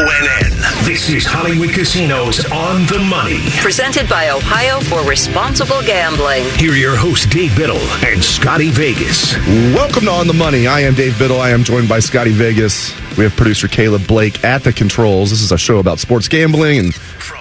ONN, this is Hollywood Casinos on the money. Presented by Ohio for Responsible Gambling. Here are your hosts, Dave Biddle and Scotty Vegas. Welcome to On the Money. I am Dave Biddle. I am joined by Scotty Vegas. We have producer Caleb Blake at the controls. This is a show about sports gambling and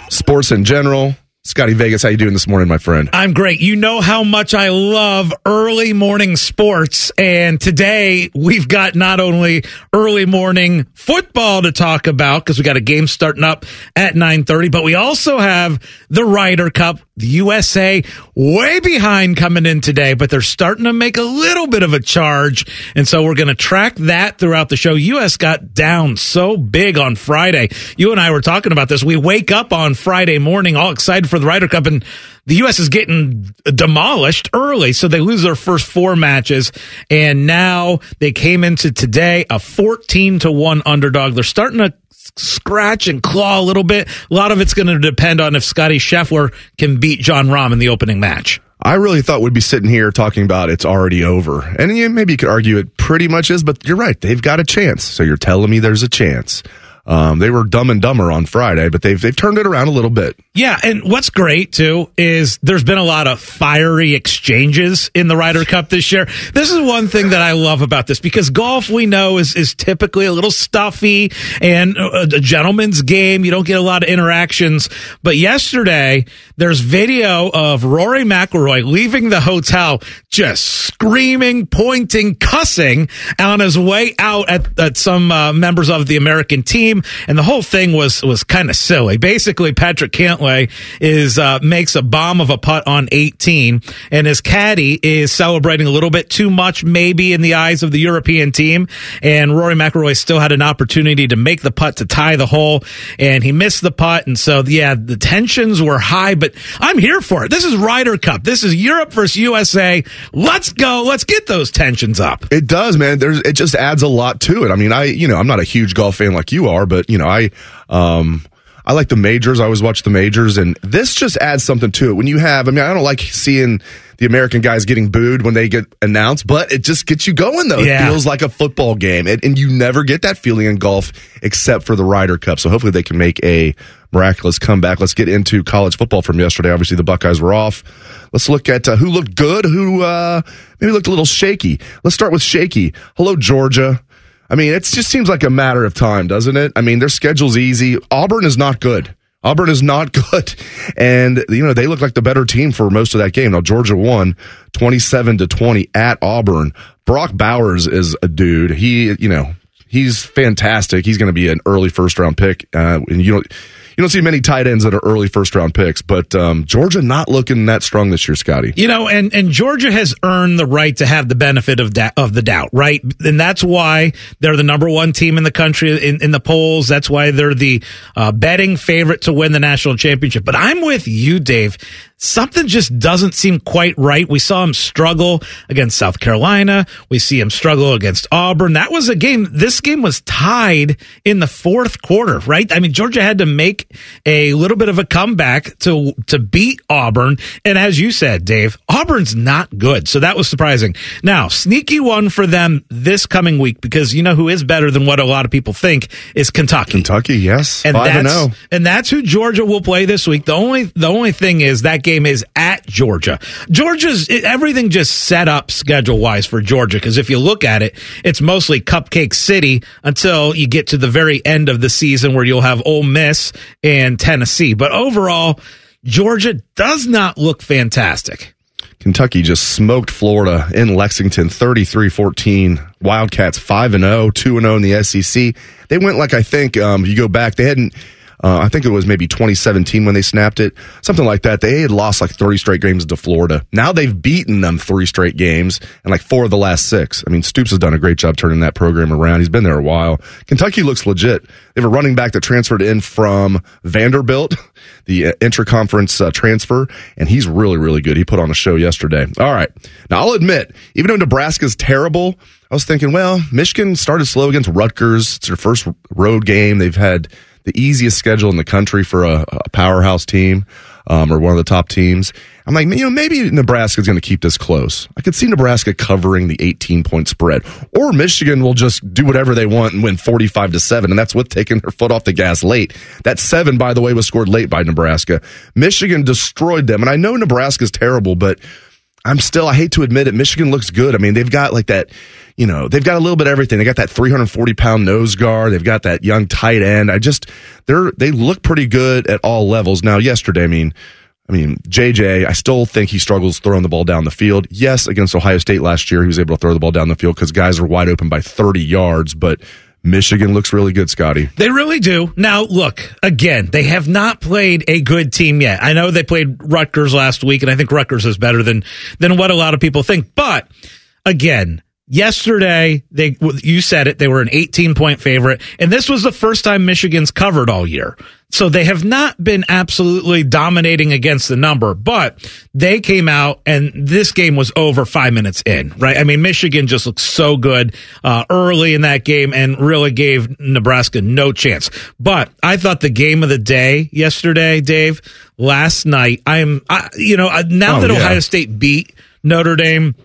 sports in general. Scotty Vegas, how you doing this morning, my friend? I'm great. You know how much I love early morning sports, and today we've got not only early morning football to talk about because we got a game starting up at 9:30, but we also have the Ryder Cup, the USA way behind coming in today, but they're starting to make a little bit of a charge, and so we're going to track that throughout the show. US got down so big on Friday. You and I were talking about this. We wake up on Friday morning all excited for the Ryder Cup and the U.S. is getting demolished early, so they lose their first four matches, and now they came into today a 14 to 1 underdog. They're starting to scratch and claw a little bit. A lot of it's going to depend on if Scottie Scheffler can beat Jon Rahm in the opening match. I really thought we'd be sitting here talking about it's already over. And you, maybe you could argue it pretty much is, but you're right. They've got a chance. So you're telling me there's a chance. Um, they were dumb and dumber on Friday, but they've they've turned it around a little bit. Yeah, and what's great too is there's been a lot of fiery exchanges in the Ryder Cup this year. This is one thing that I love about this because golf we know is is typically a little stuffy and a, a gentleman's game. You don't get a lot of interactions. But yesterday there's video of Rory McIlroy leaving the hotel just screaming, pointing, cussing on his way out at, at some uh, members of the American team and the whole thing was was kind of silly. Basically, Patrick Cantlay is uh, makes a bomb of a putt on 18, and his caddy is celebrating a little bit too much, maybe in the eyes of the European team. And Rory McIlroy still had an opportunity to make the putt to tie the hole, and he missed the putt. And so, yeah, the tensions were high, but I'm here for it. This is Ryder Cup. This is Europe versus USA. Let's go. Let's get those tensions up. It does, man. There's it just adds a lot to it. I mean, I you know I'm not a huge golf fan like you are, but you know I um I like the majors. I always watch the majors, and this just adds something to it. When you have, I mean, I don't like seeing the American guys getting booed when they get announced, but it just gets you going though. Yeah. It feels like a football game, it, and you never get that feeling in golf except for the Ryder Cup. So hopefully they can make a miraculous comeback. Let's get into college football from yesterday. Obviously the Buckeyes were off. Let's look at uh, who looked good, who uh, maybe looked a little shaky. Let's start with shaky. Hello, Georgia. I mean, it just seems like a matter of time, doesn't it? I mean, their schedule's easy. Auburn is not good. Auburn is not good. And, you know, they look like the better team for most of that game. Now, Georgia won 27 to 20 at Auburn. Brock Bowers is a dude. He, you know, he's fantastic. He's going to be an early first round pick. Uh, and you don't, you don't see many tight ends that are early first round picks, but um, Georgia not looking that strong this year, Scotty. You know, and and Georgia has earned the right to have the benefit of da- of the doubt, right? And that's why they're the number one team in the country in, in the polls. That's why they're the uh, betting favorite to win the national championship. But I'm with you, Dave. Something just doesn't seem quite right. We saw him struggle against South Carolina. We see him struggle against Auburn. That was a game. This game was tied in the fourth quarter, right? I mean, Georgia had to make a little bit of a comeback to to beat Auburn. And as you said, Dave, Auburn's not good, so that was surprising. Now, sneaky one for them this coming week because you know who is better than what a lot of people think is Kentucky. Kentucky, yes, And five and that's zero. and that's who Georgia will play this week. The only the only thing is that game is at Georgia. Georgia's everything just set up schedule wise for Georgia because if you look at it, it's mostly Cupcake City until you get to the very end of the season where you'll have Ole Miss and Tennessee. But overall, Georgia does not look fantastic. Kentucky just smoked Florida in Lexington 33-14. Wildcats 5 and 0, 2 and 0 in the SEC. They went like I think um you go back they hadn't Uh, I think it was maybe 2017 when they snapped it, something like that. They had lost like 30 straight games to Florida. Now they've beaten them three straight games and like four of the last six. I mean, Stoops has done a great job turning that program around. He's been there a while. Kentucky looks legit. They have a running back that transferred in from Vanderbilt, the uh, interconference uh, transfer, and he's really, really good. He put on a show yesterday. All right. Now, I'll admit, even though Nebraska's terrible, I was thinking, well, Michigan started slow against Rutgers. It's their first road game. They've had the easiest schedule in the country for a, a powerhouse team um, or one of the top teams. I'm like, you know, maybe Nebraska's going to keep this close. I could see Nebraska covering the 18 point spread, or Michigan will just do whatever they want and win 45 to seven, and that's with taking their foot off the gas late. That seven, by the way, was scored late by Nebraska. Michigan destroyed them, and I know Nebraska's terrible, but I'm still, I hate to admit it, Michigan looks good. I mean, they've got like that, you know, they've got a little bit of everything. They got that 340 pound nose guard. They've got that young tight end. I just, they're, they look pretty good at all levels. Now, yesterday, I mean, I mean, JJ, I still think he struggles throwing the ball down the field. Yes, against Ohio State last year, he was able to throw the ball down the field because guys are wide open by 30 yards, but Michigan looks really good, Scotty. They really do. Now, look, again, they have not played a good team yet. I know they played Rutgers last week, and I think Rutgers is better than, than what a lot of people think. But again, yesterday, they, you said it, they were an 18 point favorite, and this was the first time Michigan's covered all year. So they have not been absolutely dominating against the number, but they came out and this game was over five minutes in, right? I mean, Michigan just looked so good uh, early in that game and really gave Nebraska no chance. But I thought the game of the day yesterday, Dave, last night, I'm, I, you know, now Oh, that yeah. Ohio State beat Notre Dame,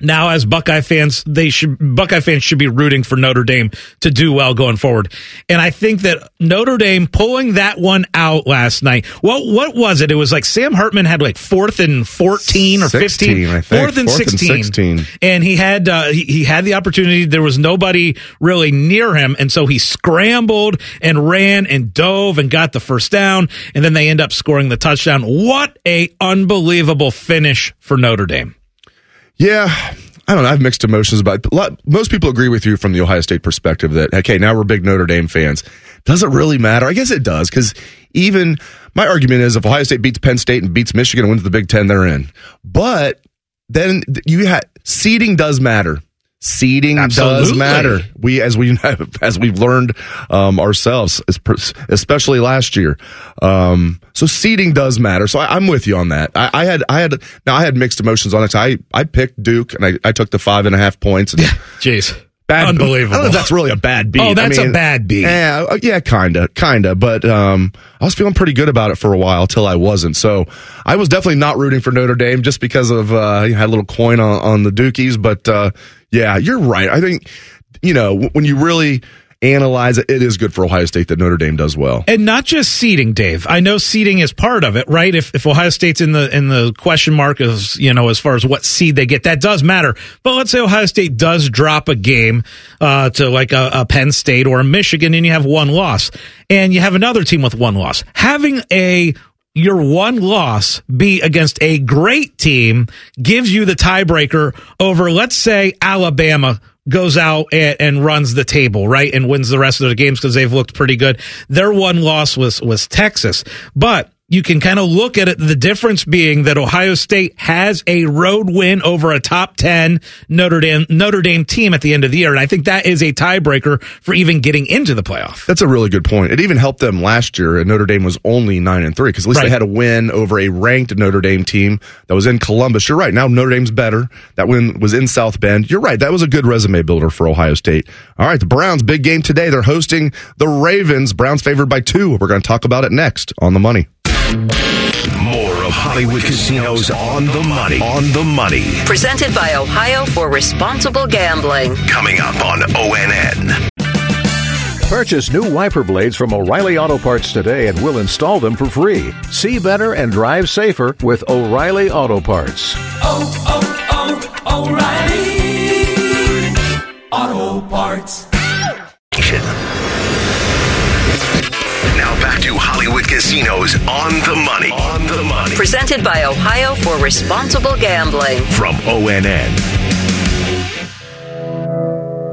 now as Buckeye fans, they should Buckeye fans should be rooting for Notre Dame to do well going forward. And I think that Notre Dame pulling that one out last night. What what was it? It was like Sam Hartman had like fourth and fourteen or 16, fifteen, I think. fourth and Fourth and 16. 16. and he had uh, he, he had the opportunity. There was nobody really near him, and so he scrambled and ran and dove and got the first down, and then they end up scoring the touchdown. What a unbelievable finish for Notre Dame. Yeah, I don't know. I have mixed emotions about it. Lot- most people agree with you from the Ohio State perspective that, okay, now we're big Notre Dame fans. Does it really matter? I guess it does because even my argument is if Ohio State beats Penn State and beats Michigan and wins the Big Ten, they're in. But then you had seeding does matter. Seeding does Absolutely. matter. We, as we as we've learned um, ourselves, especially last year. Um, so seeding does matter. So I, I'm with you on that. I, I had I had now I had mixed emotions on it. I I picked Duke and I, I took the five and a half points. And Jeez. bad, Unbelievable. I don't know if that's really a bad beat. Oh, that's a bad beat. Yeah, yeah, kinda, kinda. But um, I was feeling pretty good about it for a while till I wasn't. So I was definitely not rooting for Notre Dame just because of uh, you had a little coin on, on the Dukies. But uh, yeah, you're right. I think you know when you really analyze it, it is good for Ohio State that Notre Dame does well. And not just seeding, Dave. I know seeding is part of it, right? If if Ohio State's in the in the question mark as you know as far as what seed they get, that does matter. But let's say Ohio State does drop a game uh, to like a, a Penn State or a Michigan, and you have one loss, and you have another team with one loss. Having a your one loss be against a great team gives you the tiebreaker over, let's say, Alabama goes out and, and runs the table, right, and wins the rest of the games because they've looked pretty good. Their one loss was was Texas, but you can kind of look at it. The difference being that Ohio State has a road win over a top ten Notre Dame Notre Dame team at the end of the year, and I think that is a tiebreaker for even getting into the playoff. That's a really good point. It even helped them last year, and Notre Dame was only nine and three because at least Right. they had a win over a ranked Notre Dame team that was in Columbus. You're right. Now Notre Dame's better. That win was in South Bend. You're right. That was a good resume builder for Ohio State. All right, the Browns big game today. They're hosting the Ravens. Browns favored by two. We're going to talk about it next on the money. More of Hollywood Casinos on the money. On the money. Presented by Ohio for Responsible Gambling. Coming up on ONN. Purchase new wiper blades from O'Reilly Auto Parts today and we'll install them for free. See better and drive safer with O'Reilly Auto Parts. oh, oh, oh, O'Reilly Auto Parts. Casinos on the money. On the money. Presented by Ohio for Responsible Gambling. From ONN.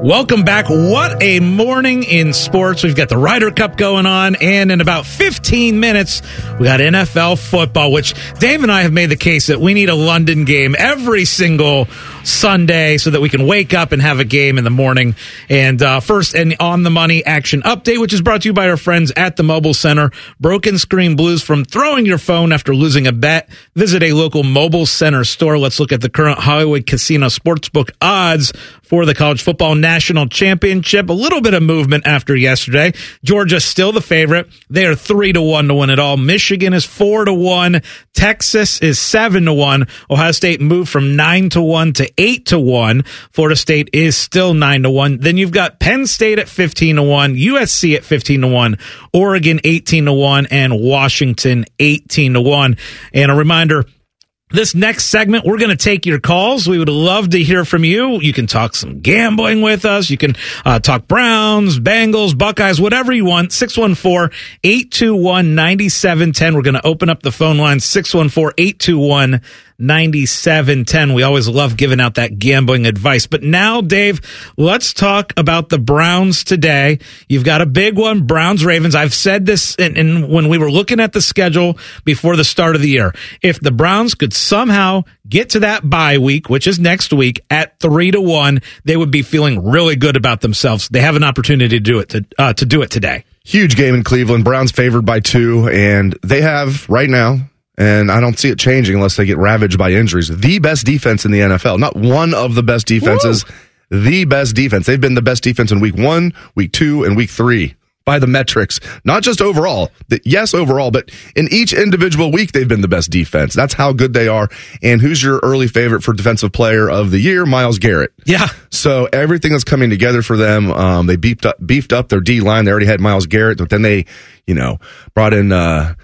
Welcome back. What a morning in sports. We've got the Ryder Cup going on, and in about 15 minutes, we got NFL football, which Dave and I have made the case that we need a London game every single Sunday so that we can wake up and have a game in the morning. And uh, first, an on the money action update, which is brought to you by our friends at the Mobile Center. Broken screen blues from throwing your phone after losing a bet. Visit a local Mobile Center store. Let's look at the current Hollywood Casino Sportsbook odds for the college football national championship. A little bit of movement after yesterday. Georgia still the favorite. They are three to one to win it all. Michigan is four to one. Texas is seven to one. Ohio State moved from nine to one to eight to one. Florida State is still nine to one. Then you've got Penn State at 15 to one, USC at 15 to one, Oregon 18 to one, and Washington 18 to one. And a reminder, this next segment, we're going to take your calls. We would love to hear from you. You can talk some gambling with us. You can uh, talk Browns, Bengals, Buckeyes, whatever you want. 614-821-9710. We're going to open up the phone line 614-821 9710. We always love giving out that gambling advice. But now, Dave, let's talk about the Browns today. You've got a big one, Browns Ravens. I've said this in, in, when we were looking at the schedule before the start of the year. If the Browns could somehow get to that bye week, which is next week at three to one, they would be feeling really good about themselves. They have an opportunity to do it to, uh, to do it today. Huge game in Cleveland. Browns favored by two, and they have right now and I don't see it changing unless they get ravaged by injuries. The best defense in the NFL, not one of the best defenses, Woo! the best defense. They've been the best defense in week one, week two, and week three by the metrics, not just overall. Yes, overall, but in each individual week, they've been the best defense. That's how good they are. And who's your early favorite for defensive player of the year? Myles Garrett. Yeah. So everything that's coming together for them. Um, they beefed up, beefed up their D line. They already had Myles Garrett, but then they, you know, brought in, uh,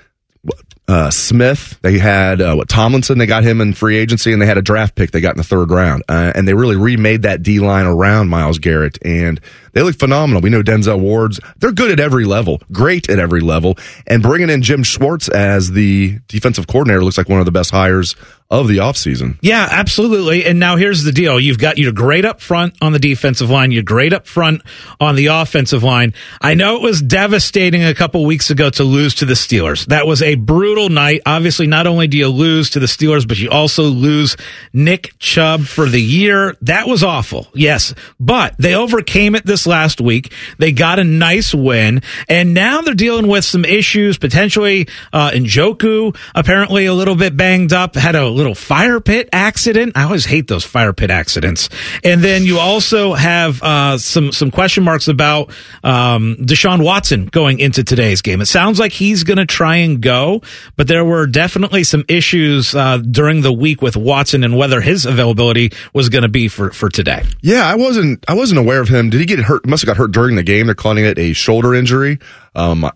uh, Smith. They had uh, what Tomlinson. They got him in free agency, and they had a draft pick they got in the third round. Uh, and they really remade that D line around Myles Garrett, and they look phenomenal. We know Denzel Ward's. They're good at every level, great at every level, and bringing in Jim Schwartz as the defensive coordinator looks like one of the best hires of the offseason. Yeah, absolutely. And now here's the deal. You've got you're great up front on the defensive line. You're great up front on the offensive line. I know it was devastating a couple weeks ago to lose to the Steelers. That was a brutal night. Obviously, not only do you lose to the Steelers, but you also lose Nick Chubb for the year. That was awful. Yes. But they overcame it this last week. They got a nice win. And now they're dealing with some issues, potentially, uh, Njoku apparently a little bit banged up, had a little fire pit accident. I always hate those fire pit accidents. And then you also have uh, some some question marks about um, Deshaun Watson going into today's game. It sounds like he's going to try and go, but there were definitely some issues uh, during the week with Watson and whether his availability was going to be for for today. Yeah, I wasn't I wasn't aware of him. Did he get hurt? Must have got hurt during the game. They're calling it a shoulder injury. Um,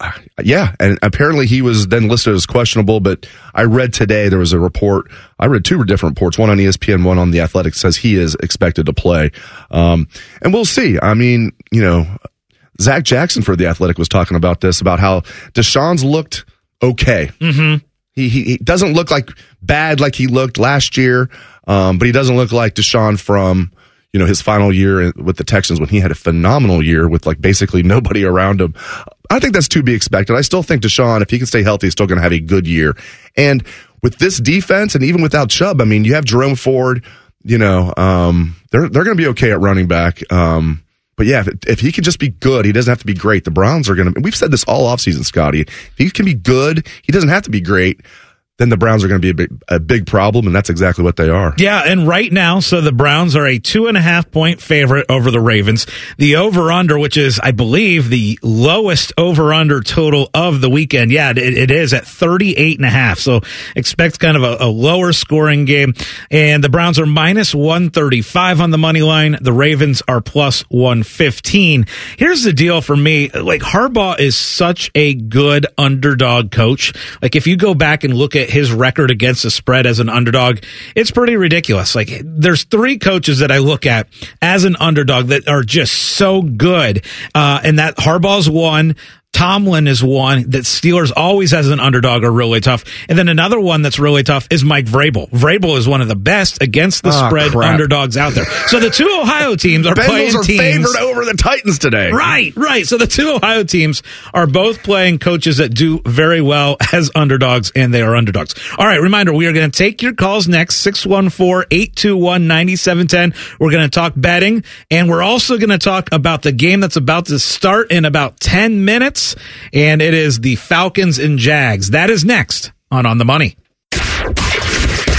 yeah, and apparently he was then listed as questionable. But I read today there was a report. I read two different reports, one on ESPN, one on the Athletic, says he is expected to play. Um, and we'll see. I mean, you know, Zac Jackson for the Athletic was talking about this about how Deshaun's looked okay. Mm-hmm. He, he, he doesn't look like bad like he looked last year, um, but he doesn't look like Deshaun from you know his final year with the Texans when he had a phenomenal year with like basically nobody around him. I think that's to be expected. I still think Deshaun, if he can stay healthy, is still going to have a good year. And with this defense, and even without Chubb, I mean, you have Jerome Ford. You know, um, they're they're going to be okay at running back. Um, but yeah, if, if, he can just be good, he doesn't have to be great. The Browns are going to. We've said this all offseason, Scotty. If he can be good, he doesn't have to be great then the Browns are going to be a big, a big problem, and that's exactly what they are. Yeah, and right now, so the Browns are a two and a half point favorite over the Ravens. The over under, which is, I believe, the lowest over under total of the weekend. Yeah, it, it is at 38 and a half. So expect kind of a, a lower scoring game. And the Browns are minus 135 on the money line. The Ravens are plus 115. Here's the deal for me. Like Harbaugh is such a good underdog coach. Like if you go back and look at his record against the spread as an underdog, it's pretty ridiculous. Like there's three coaches that I look at as an underdog that are just so good. Uh, and that Harbaugh's one. Tomlin is one that Steelers always as an underdog are really tough. And then another one that's really tough is Mike Vrabel. Vrabel is one of the best against the Ah, spread crap. underdogs out there. So the two Ohio teams are playing are teams. favored over the Titans today. Right, right. So the two Ohio teams are both playing coaches that do very well as underdogs, and they are underdogs. All right, reminder we are going to take your calls next 614 821 9710. We're going to talk betting, and we're also going to talk about the game that's about to start in about 10 minutes, and it is the Falcons and Jags. That is next on On the Money.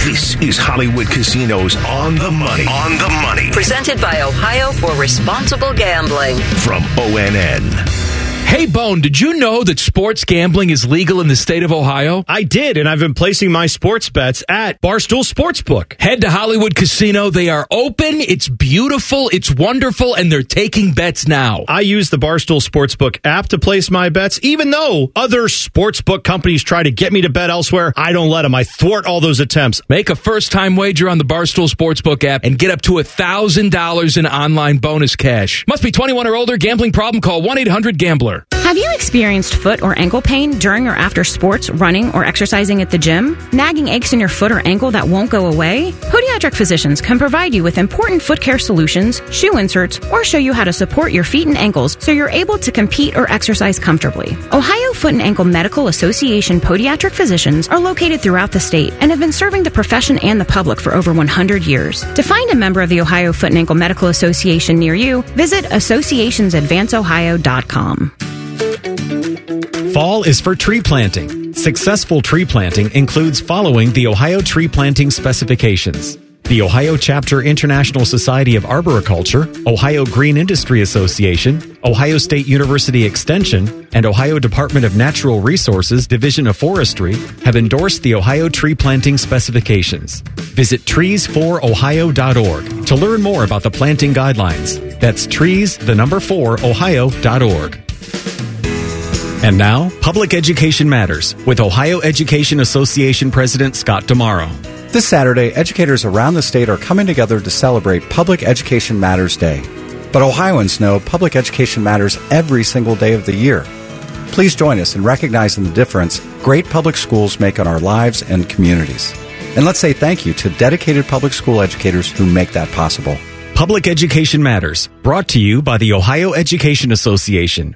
This is Hollywood Casinos on the money. On the money Presented by Ohio for Responsible Gambling. from ONN. Hey, Bone, did you know that sports gambling is legal in the state of Ohio? I did, and I've been placing my sports bets at Barstool Sportsbook. Head to Hollywood Casino. They are open. It's beautiful. It's wonderful. And they're taking bets now. I use the Barstool Sportsbook app to place my bets, even though other sportsbook companies try to get me to bet elsewhere. I don't let them. I thwart all those attempts. Make a first time wager on the Barstool Sportsbook app and get up to $1,000 in online bonus cash. Must be 21 or older. Gambling problem? Call 1 800 Gambler. Have you experienced foot or ankle pain during or after sports, running, or exercising at the gym? Nagging aches in your foot or ankle that won't go away? Podiatric physicians can provide you with important foot care solutions, shoe inserts, or show you how to support your feet and ankles so you're able to compete or exercise comfortably. Ohio Foot and Ankle Medical Association podiatric physicians are located throughout the state and have been serving the profession and the public for over 100 years. To find a member of the Ohio Foot and Ankle Medical Association near you, visit associationsadvanceohio.com. Fall is for tree planting. Successful tree planting includes following the Ohio tree planting specifications. The Ohio Chapter International Society of Arboriculture, Ohio Green Industry Association, Ohio State University Extension, and Ohio Department of Natural Resources Division of Forestry have endorsed the Ohio tree planting specifications. Visit trees4ohio.org to learn more about the planting guidelines. That's trees, the number 4, ohio.org. And now, Public Education Matters with Ohio Education Association President Scott DiMauro. This Saturday, educators around the state are coming together to celebrate Public Education Matters Day. But Ohioans know public education matters every single day of the year. Please join us in recognizing the difference great public schools make on our lives and communities. And let's say thank you to dedicated public school educators who make that possible. Public Education Matters, brought to you by the Ohio Education Association.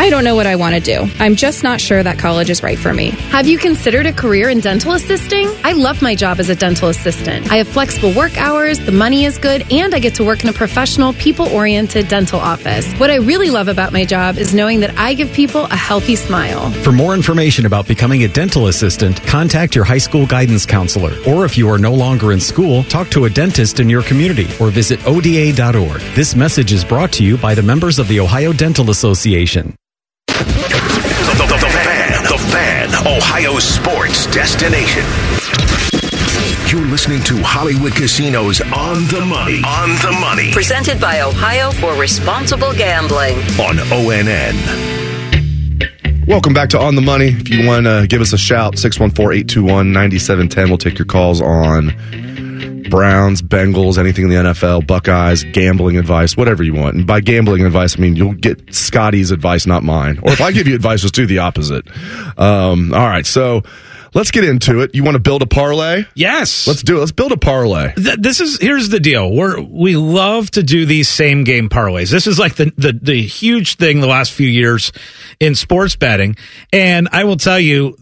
I don't know what I want to do. I'm just not sure that college is right for me. Have you considered a career in dental assisting? I love my job as a dental assistant. I have flexible work hours, the money is good, and I get to work in a professional, people oriented dental office. What I really love about my job is knowing that I give people a healthy smile. For more information about becoming a dental assistant, contact your high school guidance counselor. Or if you are no longer in school, talk to a dentist in your community or visit ODA.org. This message is brought to you by the members of the Ohio Dental Association. Fan, Ohio sports destination. You're listening to Hollywood Casinos on the money. On the money. Presented by Ohio for Responsible Gambling. On ONN. Welcome back to On the Money. If you want to give us a shout, 614 821 9710. We'll take your calls on Browns, Bengals, anything in the NFL, Buckeyes, gambling advice, whatever you want. And by gambling advice, I mean you'll get Scotty's advice, not mine. Or if I give you advice, just do the opposite. Um, all right, so let's get into it. You want to build a parlay? Yes. Let's do it. Let's build a parlay. Th- this is here's the deal. We're we love to do these same game parlays. This is like the, the the huge thing the last few years in sports betting. And I will tell you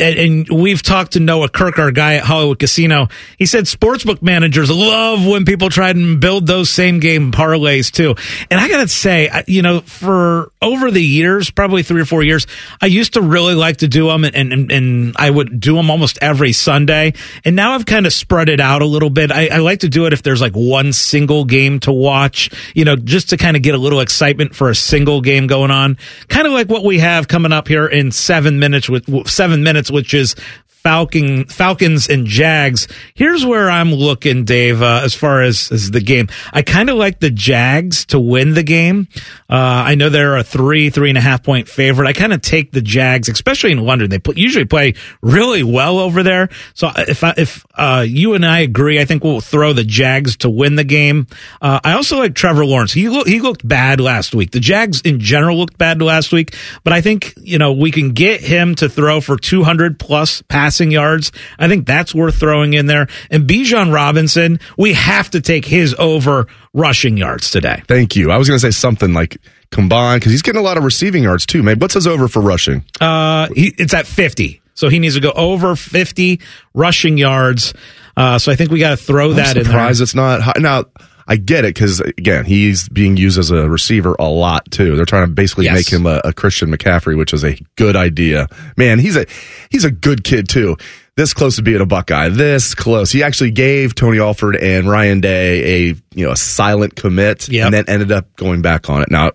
and, we've talked to Noah Kirk, our guy at Hollywood Casino. He said sportsbook managers love when people try and build those same game parlays too. And I got to say, you know, for over the years, probably three or four years, I used to really like to do them and, and, and I would do them almost every Sunday. And now I've kind of spread it out a little bit. I, I like to do it if there's like one single game to watch, you know, just to kind of get a little excitement for a single game going on. Kind of like what we have coming up here in seven minutes with seven minutes, which is Falcon, Falcons and Jags. Here's where I'm looking, Dave, uh, as far as, as the game. I kind of like the Jags to win the game. Uh, I know they're a three, three and a half point favorite. I kind of take the Jags, especially in London. They usually play really well over there. So if I, if, uh, you and I agree, I think we'll throw the Jags to win the game. Uh, I also like Trevor Lawrence. He look, he looked bad last week. The Jags in general looked bad last week, but I think, you know, we can get him to throw for 200 plus passing yards. I think that's worth throwing in there. And Bijan Robinson, we have to take his over rushing yards today. Thank you. I was going to say something like combined because he's getting a lot of receiving yards too. Maybe what's his over for rushing? Uh, he, it's at 50. So he needs to go over 50 rushing yards. Uh, so I think we got to throw I'm that in there. surprised it's not high. Now, I get it because again, he's being used as a receiver a lot too. They're trying to basically Yes. make him a, a Christian McCaffrey, which is a good idea. Man, he's a he's a good kid too. This close to being a Buckeye. This close. He actually gave Tony Alford and Ryan Day a you know a silent commit, and then ended up going back on it. Now,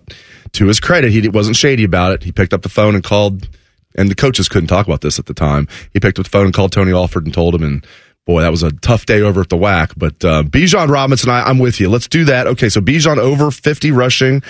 to his credit, he wasn't shady about it. He picked up the phone and called and the coaches couldn't talk about this at the time. He picked up the phone and called Tony Alford and told him, and boy, that was a tough day over at the whack. But uh, Bijan Robinson, I, I'm with you. Let's do that. Okay, so Bijan over 50 rushing.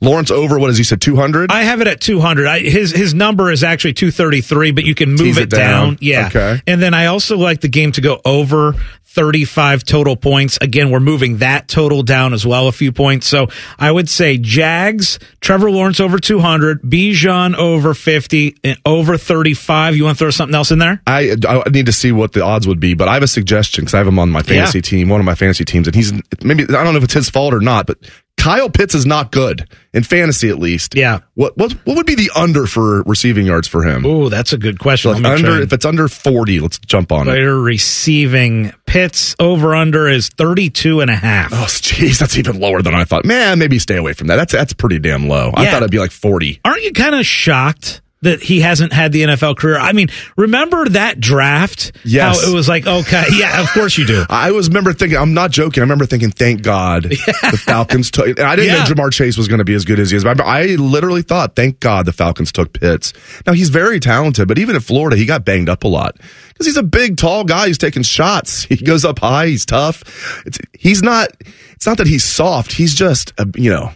Lawrence over, what has he said, 200? I have it at 200. I, his his number is actually 233, but you can move it, it down. down. Yeah. Okay. And then I also like the game to go over 35 total points. Again, we're moving that total down as well, a few points. So I would say Jags, Trevor Lawrence over 200, Bijan over 50, and over 35. You want to throw something else in there? I, I need to see what the odds would be, but I have a suggestion because I have him on my fantasy Yeah. team, one of my fantasy teams, and he's maybe I don't know if it's his fault or not, but Kyle Pitts is not good in fantasy at least. Yeah. What what what would be the under for receiving yards for him? Oh, that's a good question. Like Let me try under if it's under forty, let's jump on it. Player receiving Pitts over under is 32 and a half. Oh, jeez, that's even lower than I thought. Man, maybe stay away from that. That's that's pretty damn low. I thought it'd be like forty. Aren't you kind of shocked that he hasn't had the NFL career? I mean, remember that draft? Yes. How it was like, okay, yeah, of course you do. I was remember thinking. I'm not joking. I remember thinking, thank God the Falcons took. And I didn't Yeah. know Ja'Marr Chase was going to be as good as he is. But I, I literally thought, thank God the Falcons took Pitts. Now he's very talented, but even at Florida, he got banged up a lot because he's a big, tall guy. He's taking shots. He goes up high. He's tough. It's he's not. It's not that he's soft. He's just uh, you know.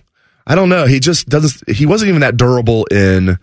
I don't know. He just doesn't. He wasn't even that durable in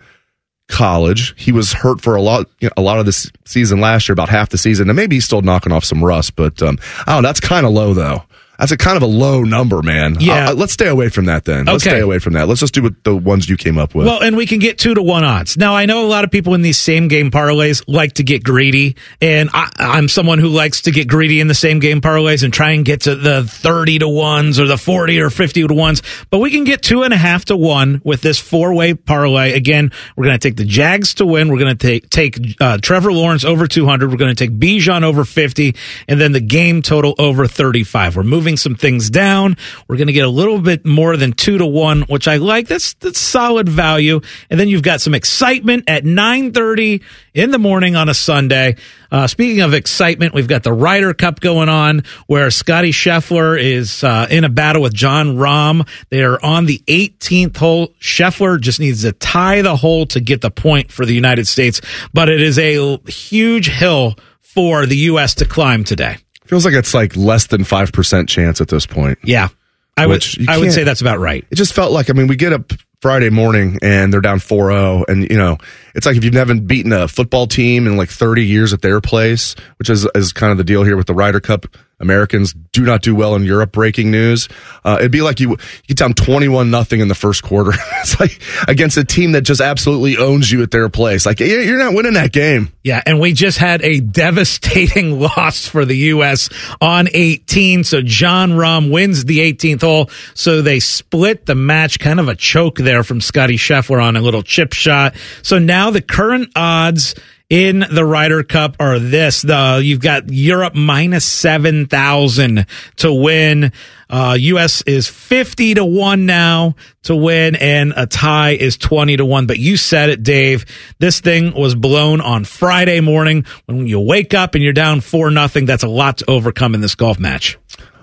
college. He was hurt for a lot, you know, a lot of this season last year, about half the season, and maybe he's still knocking off some rust. But um, I don't know. That's kind of low, though. That's a kind of a low number, man. Yeah. Uh, let's stay away from that then. Let's stay away from that. Let's just do what the ones you came up with. Well, and we can get two to one odds. Now, I know a lot of people in these same game parlays like to get greedy, and I, I'm someone who likes to get greedy in the same game parlays and try and get to the 30 to ones or the 40 or 50 to ones. But we can get two and a half to one with this four way parlay. Again, we're going to take the Jags to win. We're going to take take uh, Trevor Lawrence over 200. We're going to take Bijan over 50, and then the game total over 35. We're moving some things down. We're going to get a little bit more than two to one, which I like. That's that's solid value. And then you've got some excitement at 9:30 in the morning on a Sunday. Uh, speaking of excitement, we've got the Ryder Cup going on where Scottie Scheffler is uh, in a battle with Jon Rahm. They are on the 18th hole. Scheffler just needs to tie the hole to get the point for the United States, but it is a huge hill for the U.S. to climb today. Feels like it's like less than five percent chance at this point. Yeah, I would I would say that's about right. It just felt like I mean we get up Friday morning and they're down 4-0 and you know it's like if you've never beaten a football team in like 30 years at their place which is is kind of the deal here with the Ryder Cup Americans do not do well in Europe breaking news uh, it'd be like you you down 21 nothing in the first quarter it's like against a team that just absolutely owns you at their place like you're you're not winning that game Yeah, and we just had a devastating loss for the U.S. on 18. So Jon Rahm wins the 18th hole. So they split the match, kind of a choke there from Scottie Scheffler on a little chip shot. So now the current odds in the Ryder Cup are this. The you've got Europe minus seven thousand to win. Uh, U.S. is fifty to one now to win, and a tie is twenty to one. But you said it, Dave. This thing was blown on Friday morning. When you wake up and you're down four nothing, that's a lot to overcome in this golf match.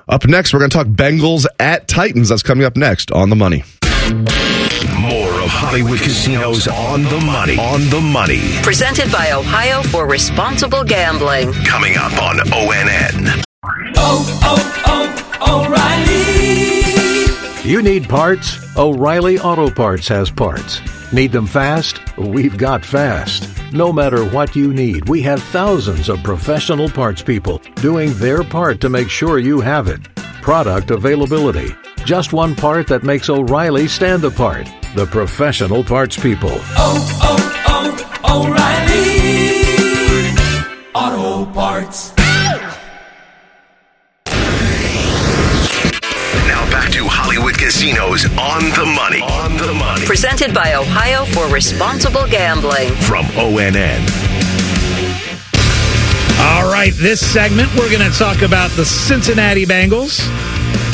Up next, we're going to talk Bengals at Titans. That's coming up next on the money. More of Hollywood Casinos on the money. On the money. Presented by Ohio for Responsible Gambling. Coming up on ONN. Oh, oh, oh, O'Reilly. You need parts? O'Reilly Auto Parts has parts. Need them fast? We've got fast. No matter what you need, we have thousands of professional parts people doing their part to make sure you have it. Product availability. Just one part that makes O'Reilly stand apart. The professional parts people. Oh, oh, oh, O'Reilly. Auto Parts. Now back to Hollywood Casinos on the money. On the money. Presented by Ohio for Responsible Gambling. From ONN. All right, this segment, we're going to talk about the Cincinnati Bengals.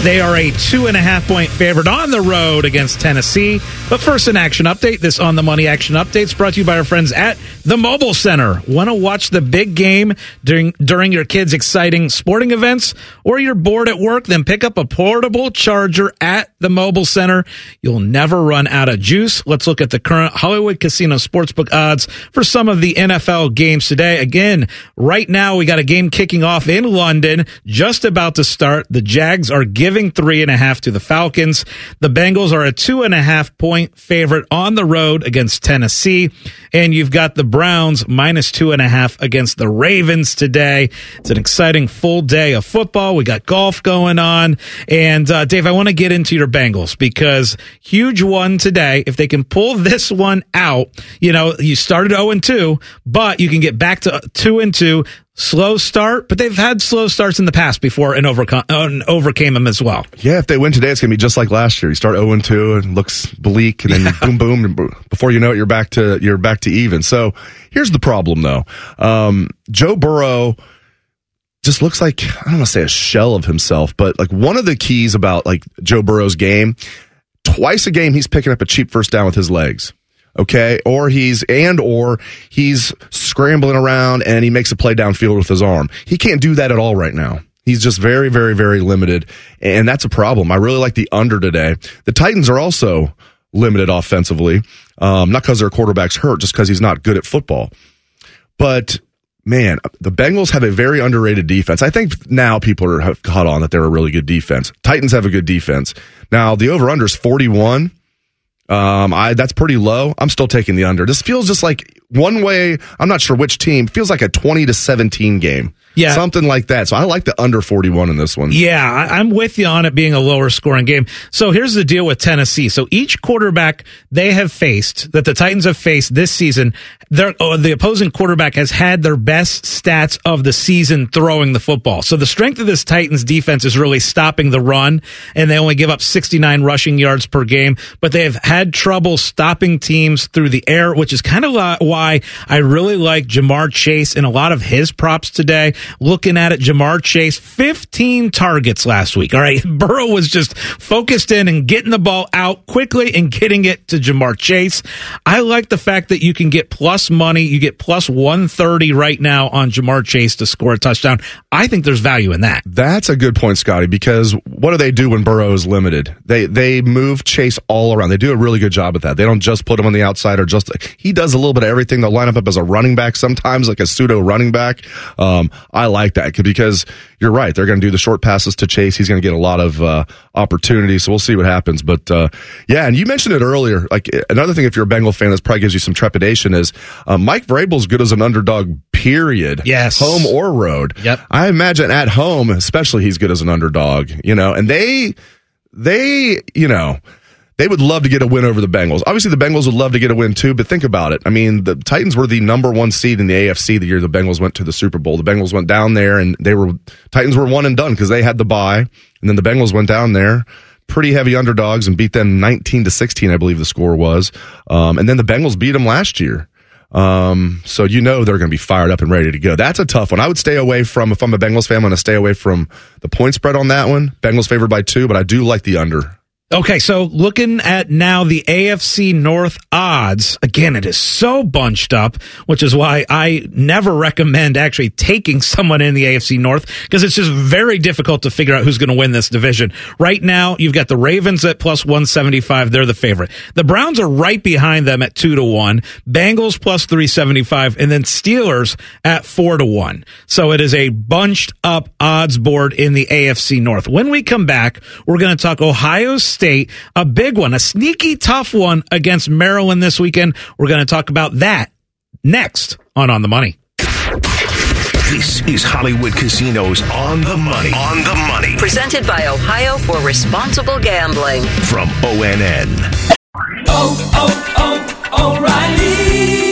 They are a two and a half point favorite on the road against Tennessee. But first, an action update. This on the money action update is brought to you by our friends at the Mobile Center. Want to watch the big game during during your kids' exciting sporting events, or you're bored at work? Then pick up a portable charger at the Mobile Center. You'll never run out of juice. Let's look at the current Hollywood Casino Sportsbook odds for some of the NFL games today. Again, right now we got a game kicking off in London, just about to start. The Jags are giving three and a half to the Falcons. The Bengals are a two and a half point favorite on the road against Tennessee. And you've got the Browns minus two and a half against the Ravens today. It's an exciting full day of football. We got golf going on. And uh, Dave, I want to get into your Bengals because huge one today. If they can pull this one out, you know, you started 0 and 2, but you can get back to 2 and 2 slow start, but they've had slow starts in the past before and, overcome, and overcame them as well. Yeah, if they win today, it's going to be just like last year. You start 0 2 and looks bleak, and then yeah. boom, boom, and before you know it, you're back to you're back to even. So here's the problem, though. Um, Joe Burrow just looks like I don't want to say a shell of himself, but like one of the keys about like Joe Burrow's game, twice a game he's picking up a cheap first down with his legs okay? Or he's and or he's scrambling around and he makes a play downfield with his arm. He can't do that at all right now. He's just very very very limited and that's a problem. I really like the under today. The titans are also limited offensively um, not because their quarterback's hurt just because he's not good at football. But man the bengals have a very underrated defense. I think now people are have caught on that they're a really good defense. Titans have a good defense. Now the over under is 41 um, I that's pretty low. I'm still taking the under. This feels just like one way. I'm not sure which team feels like a 20 to 17 game. Yeah. Something like that. So I like the under 41 in this one. Yeah, I, am with you on it being a lower scoring game. So here's the deal with Tennessee. So each quarterback they have faced, that the Titans have faced this season, their, oh, the opposing quarterback has had their best stats of the season throwing the football. So the strength of this Titans defense is really stopping the run, and they only give up 69 rushing yards per game, but they have had trouble stopping teams through the air, which is kind of why I really like Ja'Marr Chase and a lot of his props today looking at it, Ja'Marr Chase, 15 targets last week. All right. Burrow was just focused in and getting the ball out quickly and getting it to Ja'Marr Chase. I like the fact that you can get plus money. You get plus 130 right now on Ja'Marr Chase to score a touchdown. I think there's value in that. That's a good point, Scotty, because what do they do when Burrow is limited? They, they move Chase all around. They do a really good job at that. They don't just put him on the outside or just, he does a little bit of everything. They'll line up as a running back sometimes, like a pseudo running back. Um, I like that because you're right. They're going to do the short passes to Chase. He's going to get a lot of uh, opportunities. So we'll see what happens. But uh, yeah, and you mentioned it earlier. Like another thing, if you're a Bengal fan, this probably gives you some trepidation is uh, Mike Vrabel's good as an underdog. Period. Yes. Home or road. Yep. I imagine at home, especially, he's good as an underdog. You know, and they they you know they would love to get a win over the Bengals. Obviously, the Bengals would love to get a win too, but think about it. I mean, the Titans were the number one seed in the AFC the year the Bengals went to the Super Bowl. The Bengals went down there and they were, Titans were one and done because they had the bye. And then the Bengals went down there, pretty heavy underdogs and beat them 19 to 16, I believe the score was. Um, and then the Bengals beat them last year. Um, so you know they're going to be fired up and ready to go. That's a tough one. I would stay away from, if I'm a Bengals fan, I'm going to stay away from the point spread on that one. Bengals favored by two, but I do like the under. Okay, so looking at now the AFC North odds, again, it is so bunched up, which is why I never recommend actually taking someone in the AFC North because it's just very difficult to figure out who's going to win this division. Right now, you've got the Ravens at plus 175. They're the favorite. The Browns are right behind them at 2 to 1. Bengals plus 375 and then Steelers at 4 to 1. So it is a bunched up odds board in the AFC North. When we come back, we're going to talk Ohio State State, a big one, a sneaky tough one against Maryland this weekend. We're going to talk about that next on On the Money. This is Hollywood Casinos on the money. On the money. Presented by Ohio for Responsible Gambling. From ONN. Oh, oh, oh, O'Reilly.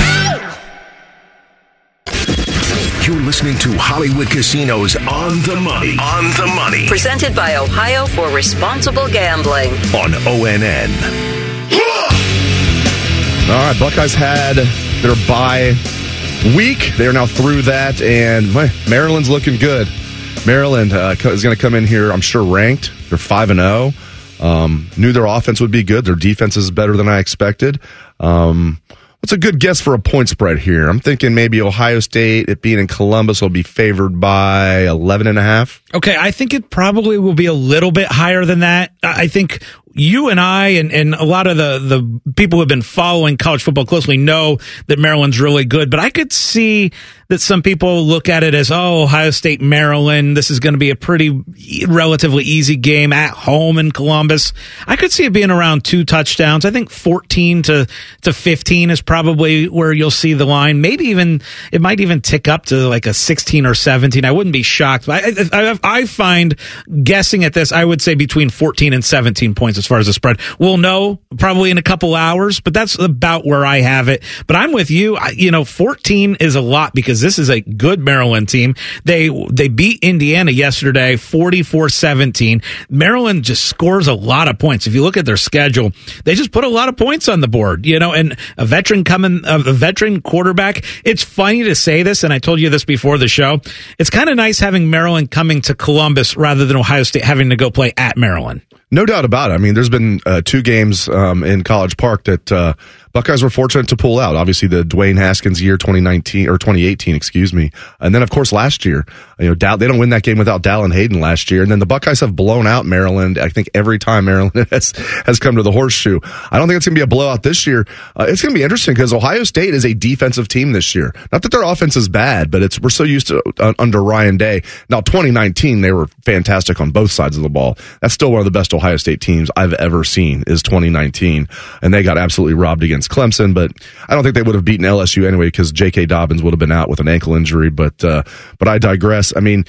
You're listening to Hollywood Casinos on the money. On the money. Presented by Ohio for Responsible Gambling. On ONN. All right, Buckeyes had their bye week. They are now through that, and Maryland's looking good. Maryland uh, is going to come in here, I'm sure, ranked. They're 5 and 0. Um, knew their offense would be good. Their defense is better than I expected. Um, what's a good guess for a point spread here? I'm thinking maybe Ohio State, it being in Columbus, will be favored by 11 and a half. Okay, I think it probably will be a little bit higher than that. I think you and I and, and a lot of the, the people who have been following college football closely know that Maryland's really good, but I could see that some people look at it as, oh, Ohio State, Maryland, this is going to be a pretty relatively easy game at home in Columbus. I could see it being around two touchdowns. I think 14 to, to 15 is probably where you'll see the line. Maybe even, it might even tick up to like a 16 or 17. I wouldn't be shocked. I, I, I find guessing at this, I would say between 14 and 17 points as far as the spread. We'll know probably in a couple hours, but that's about where I have it. But I'm with you. I, you know, 14 is a lot because this is a good Maryland team. They, they beat Indiana yesterday 44-17. Maryland just scores a lot of points. If you look at their schedule, they just put a lot of points on the board, you know, and a veteran coming, a veteran quarterback. It's funny to say this, and I told you this before the show. It's kind of nice having Maryland coming to Columbus rather than Ohio State having to go play at Maryland. No doubt about it. I mean, there's been uh, two games um, in College Park that uh, Buckeyes were fortunate to pull out. Obviously, the Dwayne Haskins year 2019 or 2018, excuse me, and then of course last year. You know, Dow, they don't win that game without Dallan Hayden last year, and then the Buckeyes have blown out Maryland. I think every time Maryland has has come to the horseshoe. I don't think it's going to be a blowout this year. Uh, it's going to be interesting because Ohio State is a defensive team this year. Not that their offense is bad, but it's we're so used to uh, under Ryan Day. Now, 2019 they were fantastic on both sides of the ball. That's still one of the best Ohio State teams I've ever seen. Is 2019, and they got absolutely robbed against Clemson. But I don't think they would have beaten LSU anyway because J.K. Dobbins would have been out with an ankle injury. But uh, but I digress. I mean,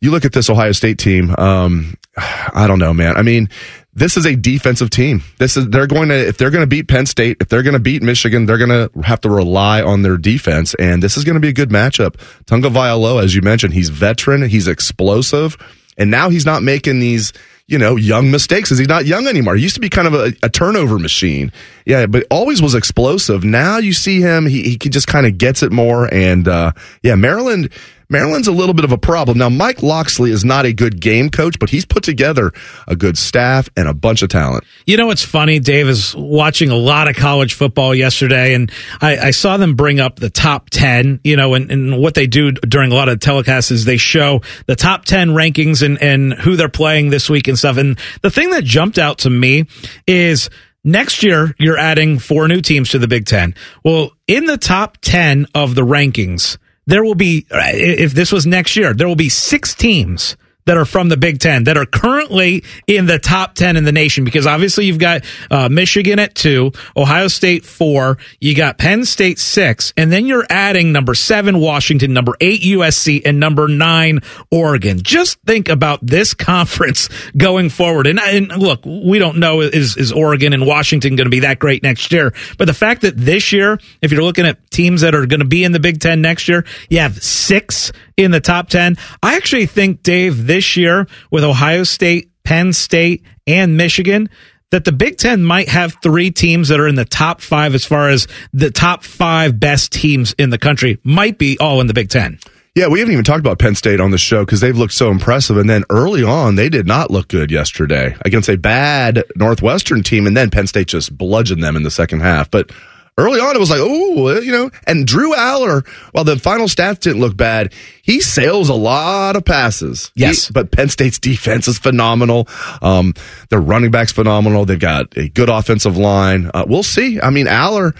you look at this Ohio State team. Um, I don't know, man. I mean, this is a defensive team. This is they're going to if they're going to beat Penn State, if they're going to beat Michigan, they're going to have to rely on their defense, and this is going to be a good matchup. Tagovailoa, as you mentioned, he's veteran, he's explosive, and now he's not making these you know, young mistakes. Is he not young anymore? He used to be kind of a, a turnover machine. Yeah, but always was explosive. Now you see him, he, he just kind of gets it more. And, uh, yeah, Maryland, Maryland's a little bit of a problem. Now, Mike Locksley is not a good game coach, but he's put together a good staff and a bunch of talent. You know what's funny? Dave is watching a lot of college football yesterday, and I, I saw them bring up the top 10, you know, and, and what they do during a lot of telecasts is they show the top 10 rankings and, and who they're playing this week and stuff. And the thing that jumped out to me is Next year, you're adding four new teams to the Big Ten. Well, in the top 10 of the rankings, there will be, uh, if this was next year, there will be six teams that are from the Big Ten that are currently in the top 10 in the nation because obviously you've got uh, Michigan at two, Ohio State four, you got Penn State six, and then you're adding number seven Washington, number eight USC, and number nine Oregon. Just think about this conference going forward. And, and look, we don't know is, is Oregon and Washington going to be that great next year, but the fact that this year, if you're looking at teams that are going to be in the Big Ten next year, you have six in the top 10. I actually think, Dave, this year with Ohio State, Penn State, and Michigan, that the Big Ten might have three teams that are in the top five as far as the top five best teams in the country might be all in the Big Ten. Yeah, we haven't even talked about Penn State on the show because they've looked so impressive. And then early on, they did not look good yesterday against a bad Northwestern team. And then Penn State just bludgeoned them in the second half. But early on, it was like, oh, you know, and Drew Allar, while the final stats didn't look bad, he sails a lot of passes. Yes. He, but Penn State's defense is phenomenal. Um, their running back's phenomenal. They've got a good offensive line. Uh, we'll see. I mean, Allar,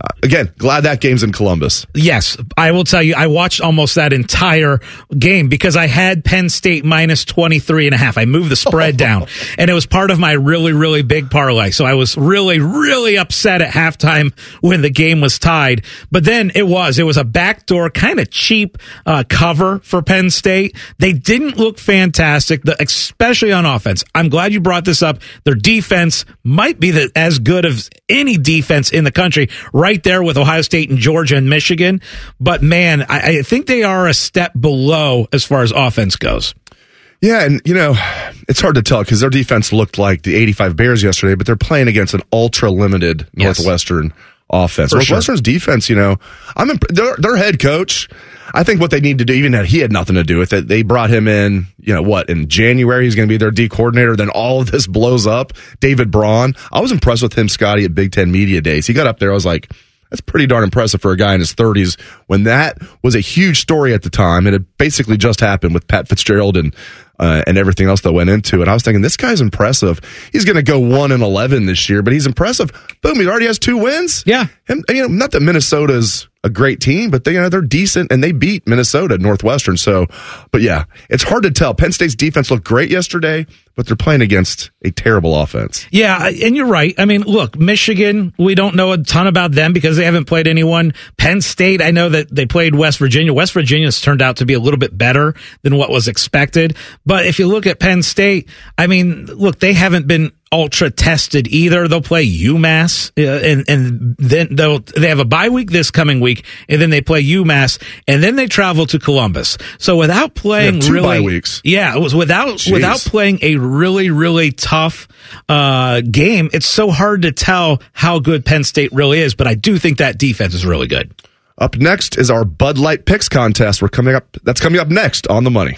uh, again, glad that game's in Columbus. Yes, I will tell you, I watched almost that entire game because I had Penn State minus 23 and a half. I moved the spread down and it was part of my really, really big parlay. So I was really, really upset at halftime when the game was tied. But then it was, it was a backdoor kind of cheap uh, cover for Penn State. They didn't look fantastic, especially on offense. I'm glad you brought this up. Their defense might be the, as good as any defense in the country right there with Ohio State and Georgia and Michigan. But man, I, I think they are a step below as far as offense goes. Yeah, and you know, it's hard to tell because their defense looked like the 85 Bears yesterday, but they're playing against an ultra limited Northwestern yes. Offense. Northwestern's sure. defense, you know, I'm imp- their, their head coach. I think what they need to do, even that he had nothing to do with it, they brought him in, you know, what, in January, he's going to be their D coordinator. Then all of this blows up. David Braun. I was impressed with him, Scotty, at Big Ten Media Days. He got up there. I was like, that's pretty darn impressive for a guy in his 30s when that was a huge story at the time. And it basically just happened with Pat Fitzgerald and uh, and everything else that went into it. I was thinking, this guy's impressive. He's going to go one and eleven this year, but he's impressive. Boom, he already has two wins. Yeah, and you know, not that Minnesota's a great team, but they you know they're decent and they beat Minnesota Northwestern. So, but yeah, it's hard to tell. Penn State's defense looked great yesterday, but they're playing against a terrible offense. Yeah, and you're right. I mean, look, Michigan, we don't know a ton about them because they haven't played anyone. Penn State, I know that they played West Virginia. West Virginia's turned out to be a little bit better than what was expected. But if you look at Penn State, I mean, look, they haven't been ultra tested either. They'll play UMass, uh, and and then they'll they have a bye week this coming week, and then they play UMass, and then they travel to Columbus. So without playing two really, bye weeks. yeah, it was without Jeez. without playing a really really tough uh, game. It's so hard to tell how good Penn State really is, but I do think that defense is really good. Up next is our Bud Light Picks contest. We're coming up. That's coming up next on the money.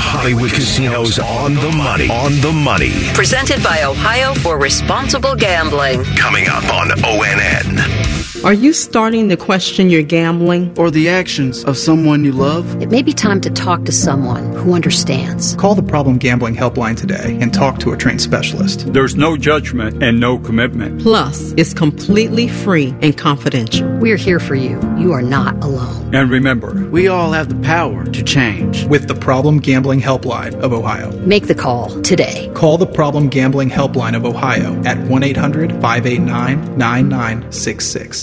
Of Hollywood Casinos on the money. On the money. Presented by Ohio for Responsible Gambling. Coming up on ONN. Are you starting to question your gambling? Or the actions of someone you love? It may be time to talk to someone who understands. Call the Problem Gambling Helpline today and talk to a trained specialist. There's no judgment and no commitment. Plus, it's completely free and confidential. We're here for you. You are not alone. And remember, we all have the power to change. With the Problem Gambling Helpline of Ohio. Make the call today. Call the Problem Gambling Helpline of Ohio at 1 800 589 9966.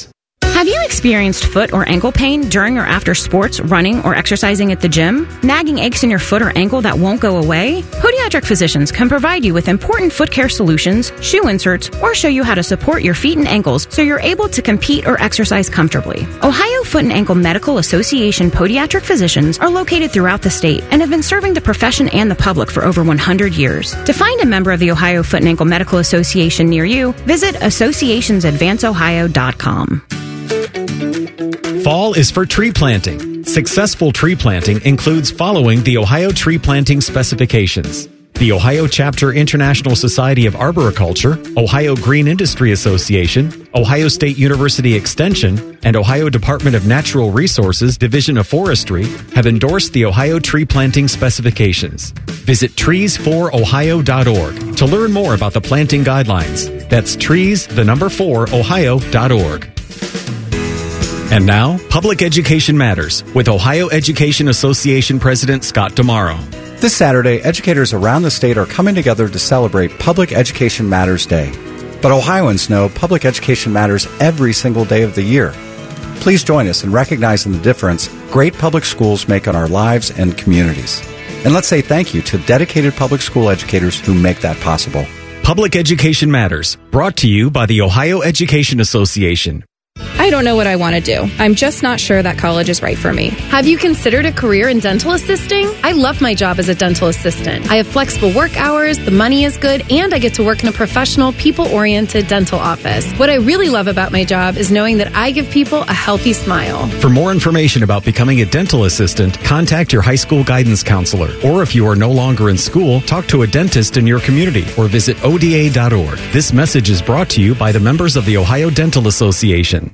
Have you experienced foot or ankle pain during or after sports, running, or exercising at the gym? Nagging aches in your foot or ankle that won't go away? Podiatric physicians can provide you with important foot care solutions, shoe inserts, or show you how to support your feet and ankles so you're able to compete or exercise comfortably. Ohio Foot and Ankle Medical Association podiatric physicians are located throughout the state and have been serving the profession and the public for over 100 years. To find a member of the Ohio Foot and Ankle Medical Association near you, visit associationsadvanceohio.com. Fall is for tree planting. Successful tree planting includes following the Ohio tree planting specifications. the Ohio Chapter International Society of Arboriculture, Ohio Green Industry Association, Ohio State University Extension, and Ohio Department of Natural Resources Division of Forestry have endorsed the Ohio tree planting specifications. Visit trees4ohio.org to learn more about the planting guidelines. That's trees, the number 4, ohio.org. And now, Public Education Matters with Ohio Education Association President Scott DiMauro. This Saturday, educators around the state are coming together to celebrate Public Education Matters Day. But Ohioans know public education matters every single day of the year. Please join us in recognizing the difference great public schools make on our lives and communities. And let's say thank you to dedicated public school educators who make that possible. Public Education Matters, brought to you by the Ohio Education Association. I don't know what I want to do. I'm just not sure that college is right for me. Have you considered a career in dental assisting? I love my job as a dental assistant. I have flexible work hours, the money is good, and I get to work in a professional, people oriented dental office. What I really love about my job is knowing that I give people a healthy smile. For more information about becoming a dental assistant, contact your high school guidance counselor. Or if you are no longer in school, talk to a dentist in your community or visit ODA.org. This message is brought to you by the members of the Ohio Dental Association.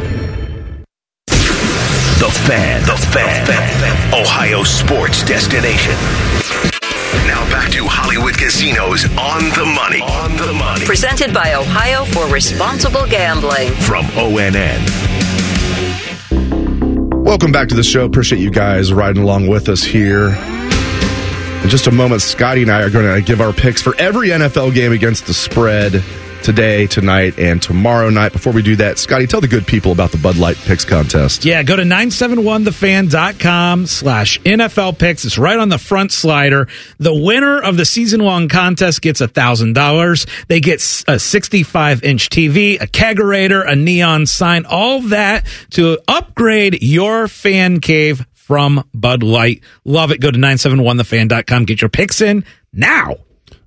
The Fan. The Fan. The fan. Ohio sports destination. Now back to Hollywood Casinos on the money. On the money. Presented by Ohio for Responsible Gambling. From ONN. Welcome back to the show. Appreciate you guys riding along with us here. In just a moment, Scotty and I are going to give our picks for every NFL game against the spread today, tonight, and tomorrow night. Before we do that, Scotty, tell the good people about the Bud Light Picks contest. Yeah, go to 971thefan.com slash NFL picks. It's right on the front slider. The winner of the season long contest gets $1,000. They get a 65 inch TV, a kegerator, a neon sign, all that to upgrade your fan cave from Bud Light. Love it. Go to 971thefan.com. Get your picks in now.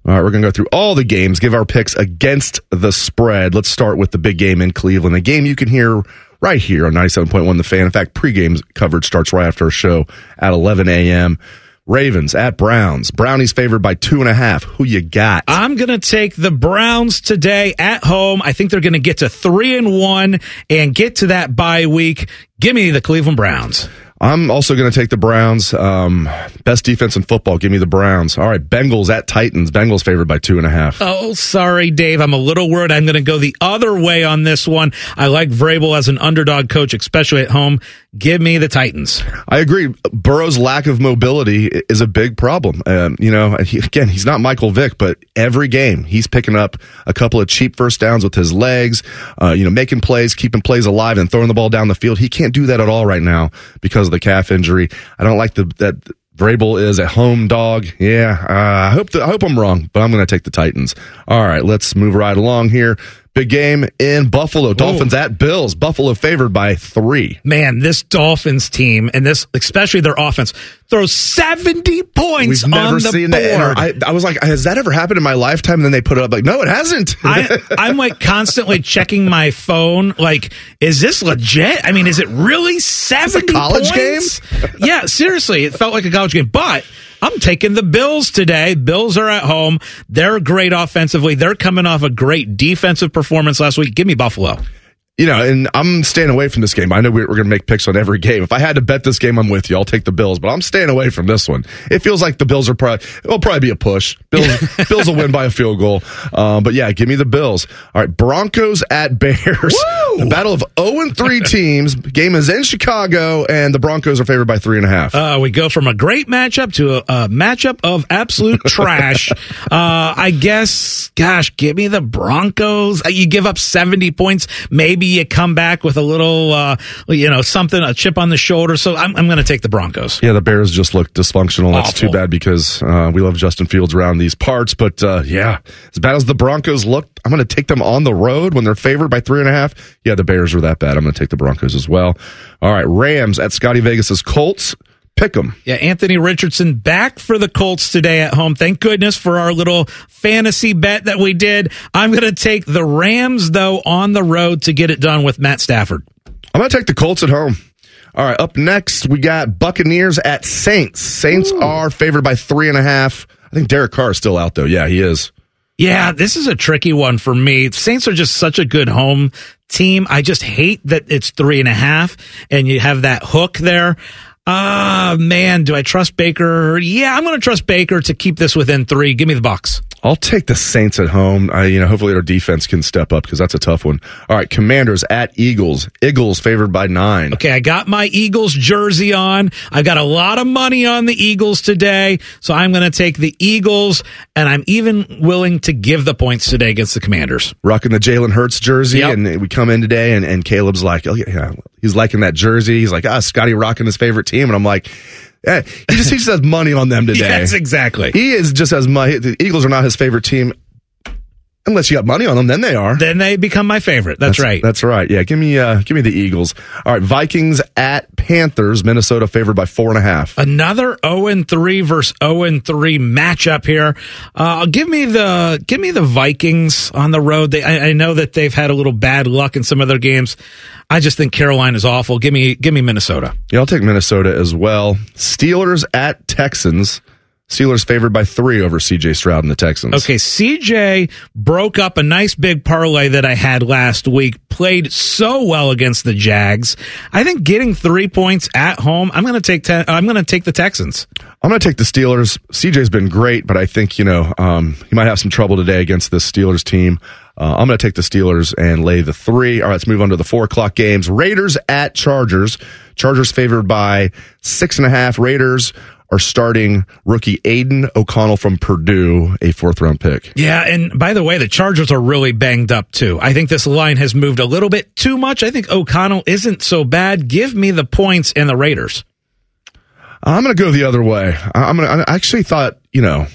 All right, we're going to go through all the games, give our picks against the spread. Let's start with the big game in Cleveland, a game you can hear right here on 97.1 The Fan. In fact, pregame coverage starts right after our show at 11 a.m. Ravens at Browns. Brownies favored by two and a half. Who you got? I'm going to take the Browns today at home. I think they're going to get to three and one and get to that bye week. Give me the Cleveland Browns. I'm also going to take the Browns. Um, best defense in football. Give me the Browns. All right, Bengals at Titans. Bengals favored by two and a half. Oh, sorry, Dave. I'm a little worried. I'm going to go the other way on this one. I like Vrabel as an underdog coach, especially at home. Give me the Titans. I agree. Burrow's lack of mobility is a big problem. Um, you know, he, again, he's not Michael Vick, but every game he's picking up a couple of cheap first downs with his legs. Uh, you know, making plays, keeping plays alive, and throwing the ball down the field. He can't do that at all right now because of the calf injury. I don't like the that Vrabel is a home dog. Yeah, uh, I hope the, I hope I'm wrong, but I'm going to take the Titans. All right, let's move right along here. Big game in Buffalo. Dolphins Ooh. at Bills. Buffalo favored by three. Man, this Dolphins team and this, especially their offense, throws 70 points We've never on the seen board. That. I, I, was like, has that ever happened in my lifetime? And then they put it up like, no, it hasn't. I, I'm like constantly checking my phone. Like, is this legit? I mean, is it really 70 college points? game? yeah, seriously. It felt like a college game. But I'm taking the Bills today. Bills are at home. They're great offensively. They're coming off a great defensive performance last week. Give me Buffalo. You know, and I'm staying away from this game. I know we're, we're going to make picks on every game. If I had to bet this game, I'm with you. I'll take the Bills, but I'm staying away from this one. It feels like the Bills are probably, it'll probably be a push. Bills, Bills will win by a field goal. Um, but yeah, give me the Bills. All right. Broncos at Bears. Woo! The battle of 0 and 3 teams. Game is in Chicago, and the Broncos are favored by three and a half. Uh, we go from a great matchup to a, a matchup of absolute trash. uh, I guess, gosh, give me the Broncos. Uh, You give up 70 points. Maybe you come back with a little, uh, you know, something, a chip on the shoulder. So I'm, I'm going to take the Broncos. Yeah, the Bears just look dysfunctional. That's too bad because uh, we love Justin Fields around these parts. But uh, yeah, as bad as the Broncos look, I'm going to take them on the road when they're favored by three and a half. Yeah, the Bears are that bad. I'm going to take the Broncos as well. All right, Rams at Scotty Vegas's Colts. Pick them. Yeah, Anthony Richardson back for the Colts today at home. Thank goodness for our little fantasy bet that we did. I'm going to take the Rams, though, on the road to get it done with Matt Stafford. I'm going to take the Colts at home. All right, up next, we got Buccaneers at Saints. Saints are favored by three and a half. I think Derek Carr is still out, though. Yeah, he is. Yeah, this is a tricky one for me. Saints are just such a good home team. I just hate that it's three and a half and you have that hook there. Ah, man, do I trust Baker? Yeah, I'm going to trust Baker to keep this within three. Give me the Bucks. I'll take the Saints at home. I, you know, hopefully our defense can step up because that's a tough one. All right, Commanders at Eagles. Eagles favored by nine. Okay, I got my Eagles jersey on. I've got a lot of money on the Eagles today, so I'm going to take the Eagles, and I'm even willing to give the points today against the Commanders. Rocking the Jalen Hurts jersey, Yep. and we come in today, and, and Caleb's like, oh yeah, he's liking that jersey. He's like, ah, Scotty rocking his favorite team, and I'm like, Eh, he just he just has money on them today. Yes, exactly. He is just as money. The Eagles are not his favorite team. Unless you got money on them, then they are. Then they become my favorite. That's, right. That's right. Yeah, give me uh give me the Eagles. All right, Vikings at Panthers. Minnesota favored by four and a half. Another 0 and 3 versus 0 and 3 matchup here. Uh, give me the give me the Vikings on the road. They, I, I know that they've had a little bad luck in some of their games. I just think Carolina is awful. Give me give me Minnesota. Yeah, I'll take Minnesota as well. Steelers at Texans. Steelers favored by three over CJ Stroud and the Texans. Okay, CJ broke up a nice big parlay that I had last week. Played so well against the Jags. I think getting three points at home. I'm going to take. Te- I'm going to take the Texans. I'm going to take the Steelers. CJ's been great, but I think, you know, um, he might have some trouble today against this Steelers team. Uh, I'm going to take the Steelers and lay the three. All right, let's move on to the four o'clock games. Raiders at Chargers. Chargers favored by six and a half. Raiders are starting rookie Aidan O'Connell from Purdue, a fourth round pick. Yeah, and by the way, the Chargers are really banged up too. I think this line has moved a little bit too much. I think O'Connell isn't so bad. Give me the points and the Raiders. I'm going to go the other way. I- I'm going to, I actually thought, you know,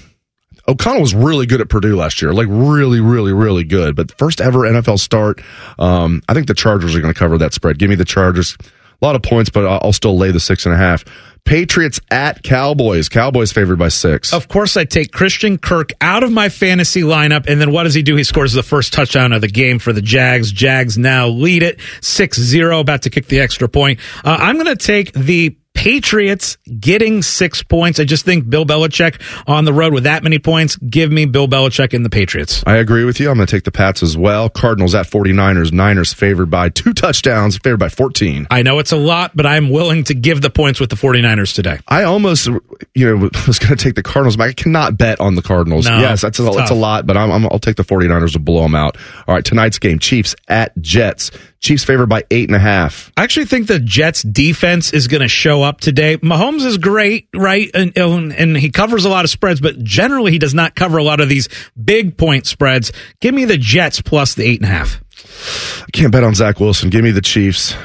O'Connell was really good at Purdue last year, like really, really, really good. But first ever NFL start. Um, I think the Chargers are going to cover that spread. Give me the Chargers. A lot of points, but I'll still lay the six and a half. Patriots at Cowboys. Cowboys favored by six. Of course, I take Christian Kirk out of my fantasy lineup, and then what does he do? He scores the first touchdown of the game for the Jags. Jags now lead it 6-0, about to kick the extra point. Uh, I'm going to take the Patriots getting six points. I just think Bill Belichick on the road with that many points. Give me Bill Belichick and the Patriots. I agree with you. I'm going to take the Pats as well. Cardinals at 49ers. Niners favored by two touchdowns, favored by 14. I know it's a lot, but I'm willing to give the points with the 49ers today. I almost, you know, was going to take the Cardinals, but I cannot bet on the Cardinals. No, yes, that's a, it's that's a lot, but I'm, I'm, I'll take the 49ers to blow them out. All right, tonight's game, Chiefs at Jets. Chiefs favored by eight and a half. I actually think the Jets defense is going to show up today. Mahomes is great, right? And, and, he covers a lot of spreads, but generally he does not cover a lot of these big point spreads. Give me the Jets plus the eight and a half. I can't bet on Zach Wilson. Give me the Chiefs.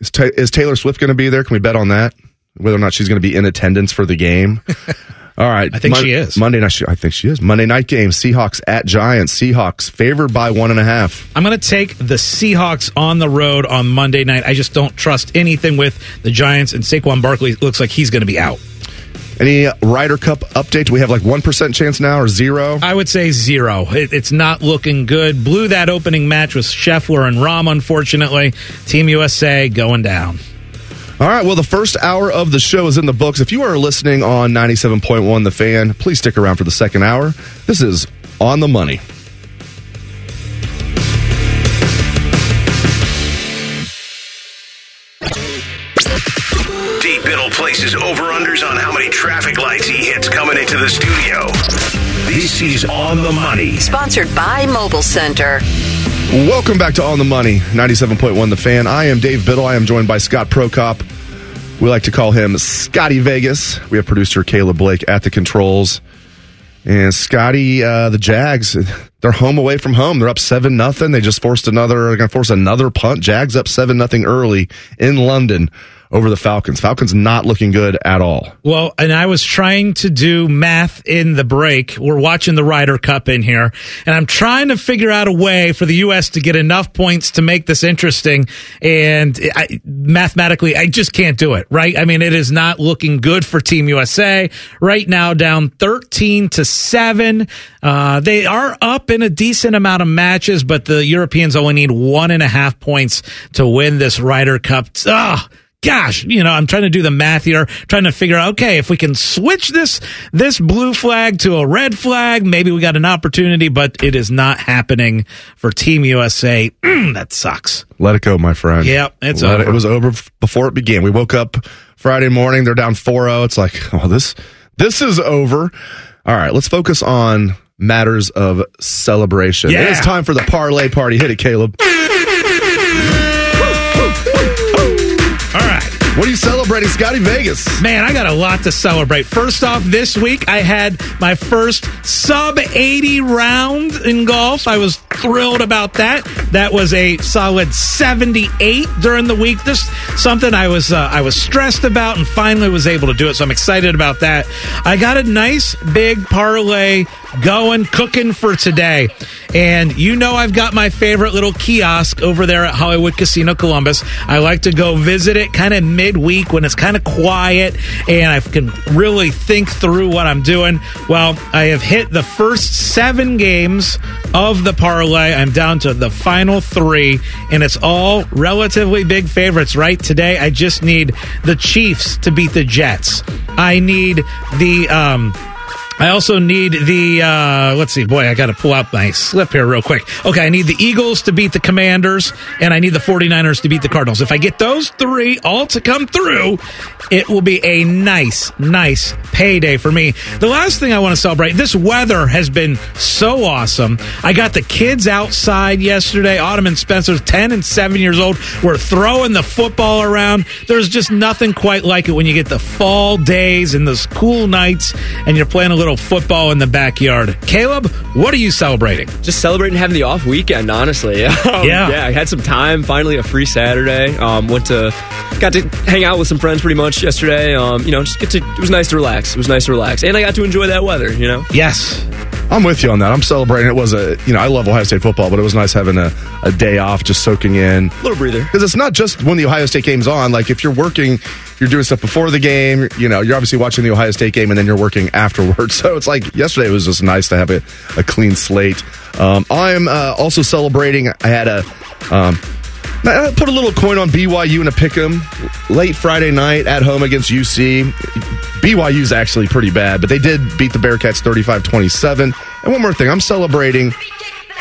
Is, Ta- is Taylor Swift going to be there? Can we bet on that? Whether or not she's going to be in attendance for the game. All right. I think she is. Monday night, I think she is. Monday night game, Seahawks at Giants. Seahawks favored by one and a half. I'm going to take the Seahawks on the road on Monday night. I just don't trust anything with the Giants, and Saquon Barkley looks like he's going to be out. Any Ryder Cup update? Do we have like 1% chance now or zero? I would say zero. It, it's not looking good. Blew that opening match with Scheffler and Rahm, unfortunately. Team USA going down. All right. Well, the first hour of the show is in the books. If you are listening on 97.1 The Fan, please stick around for the second hour. This is On the Money. Deep Biddle places over-unders on how many traffic lights he hits coming into the studio. This is On the Money. Sponsored by Mobile Center. Welcome back to On the Money, 97.1 The Fan. I am Dave Biddle. I am joined by Scott Prokop. We like to call him Scotty Vegas. We have producer Caleb Blake at the controls. And Scotty, uh, the Jags, they're home away from home. They're up seven nothing. They just forced another. They're going to force another punt. Jags up seven nothing early in London over the Falcons. Falcons not looking good at all. Well, and I was trying to do math in the break. We're watching the Ryder Cup in here, and I'm trying to figure out a way for the U.S. to get enough points to make this interesting. And I, mathematically, I just can't do it, right? I mean, it is not looking good for Team USA right now, down 13 to 7. Uh, they are up in a decent amount of matches, but the Europeans only need one and a half points to win this Ryder Cup. Ugh gosh, you know, I'm trying to do the math here, trying to figure out, okay, if we can switch this, this blue flag to a red flag, maybe we got an opportunity, but it is not happening for Team USA. Mm, that sucks. Let it go, my friend. Yep, it's Let over. It, it was over before it began. We woke up Friday morning. They're down 4-0. It's like, oh, this, this is over. All right, let's focus on matters of celebration. Yeah. It is time for the parlay party. Hit it, Caleb. What are you celebrating, Scotty Vegas? Man, I got a lot to celebrate. First off, this week I had my first sub 80 round in golf. I was thrilled about that. That was a solid 78 during the week. This something I was uh, I was stressed about and finally was able to do it. So I'm excited about that. I got a nice big parlay going cooking for today. And you know I've got my favorite little kiosk over there at Hollywood Casino Columbus. I like to go visit it kind of midweek when it's kind of quiet and I can really think through what I'm doing. Well, I have hit the first 7 games of the parlay. I'm down to the final 3 and it's all relatively big favorites, right? Today I just need the Chiefs to beat the Jets. I need the um I also need the uh let's see, boy, I got to pull out my slip here real quick. Okay, I need the Eagles to beat the Commanders and I need the 49ers to beat the Cardinals. If I get those 3 all to come through, it will be a nice nice payday for me. The last thing I want to celebrate, this weather has been so awesome. I got the kids outside yesterday. Autumn and Spencer, 10 and 7 years old, were throwing the football around. There's just nothing quite like it when you get the fall days and those cool nights and you're playing a little football in the backyard. Caleb, what are you celebrating? Just celebrating having the off weekend, honestly. Um, Yeah. yeah. I had some time. Finally, a free Saturday. Um, went to, got to hang out with some friends pretty much yesterday. Um, you know, just get to. It was nice to relax. It was nice to relax, and I got to enjoy that weather. You know. Yes. I'm with you on that. I'm celebrating. It was a, you know, I love Ohio State football, but it was nice having a, a day off, just soaking in. A Little breather. Because it's not just when the Ohio State game's on. Like if you're working, you're doing stuff before the game. You know, you're obviously watching the Ohio State game, and then you're working afterwards. So it's like yesterday was just nice to have a, a clean slate. Um, I'm uh, also celebrating. I had a. Um, I put a little coin on BYU in a pick 'em late Friday night at home against UC. BYU's actually pretty bad, but they did beat the Bearcats 35 27. And one more thing, I'm celebrating.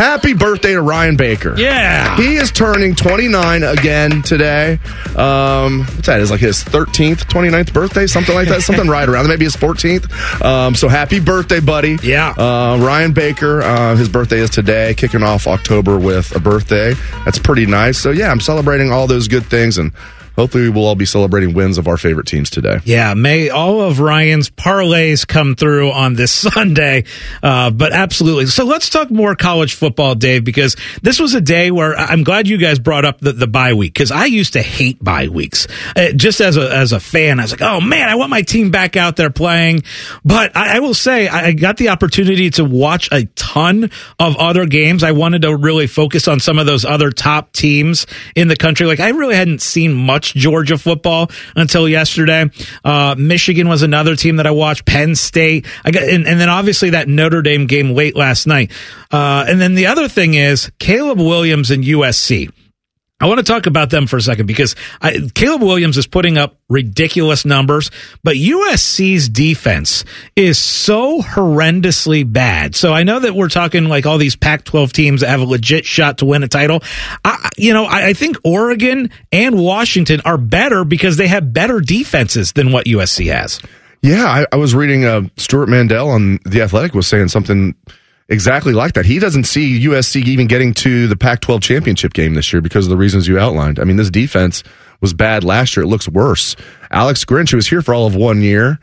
Happy birthday to Ryan Baker. Yeah. He is turning 29 again today. Um, what's that? Is like his 13th, 29th birthday, something like that. something right around. Maybe his 14th. Um, so happy birthday, buddy. Yeah. Uh, Ryan Baker, uh, his birthday is today, kicking off October with a birthday. That's pretty nice. So yeah, I'm celebrating all those good things and hopefully we'll all be celebrating wins of our favorite teams today. Yeah, may all of Ryan's parlays come through on this Sunday. Uh, but absolutely. So let's talk more college football, Dave, because this was a day where I'm glad you guys brought up the, the bye week because I used to hate bye weeks. Uh, just as a, as a fan, I was like, oh man, I want my team back out there playing. But I, I will say I, I got the opportunity to watch a ton of other games. I wanted to really focus on some of those other top teams in the country. Like I really hadn't seen much Georgia football until yesterday. Uh, Michigan was another team that I watched. Penn State. I got, and, and then obviously that Notre Dame game late last night. Uh, and then the other thing is Caleb Williams and USC. I want to talk about them for a second because I, Caleb Williams is putting up ridiculous numbers, but USC's defense is so horrendously bad. So I know that we're talking like all these Pac 12 teams that have a legit shot to win a title. I, you know, I, I think Oregon and Washington are better because they have better defenses than what USC has. Yeah, I, I was reading uh, Stewart Mandel on The Athletic was saying something exactly like that. He doesn't see USC even getting to the Pac 12 championship game this year because of the reasons you outlined. I mean, this defense was bad last year. It looks worse. Alex Grinch, who was here for all of one year,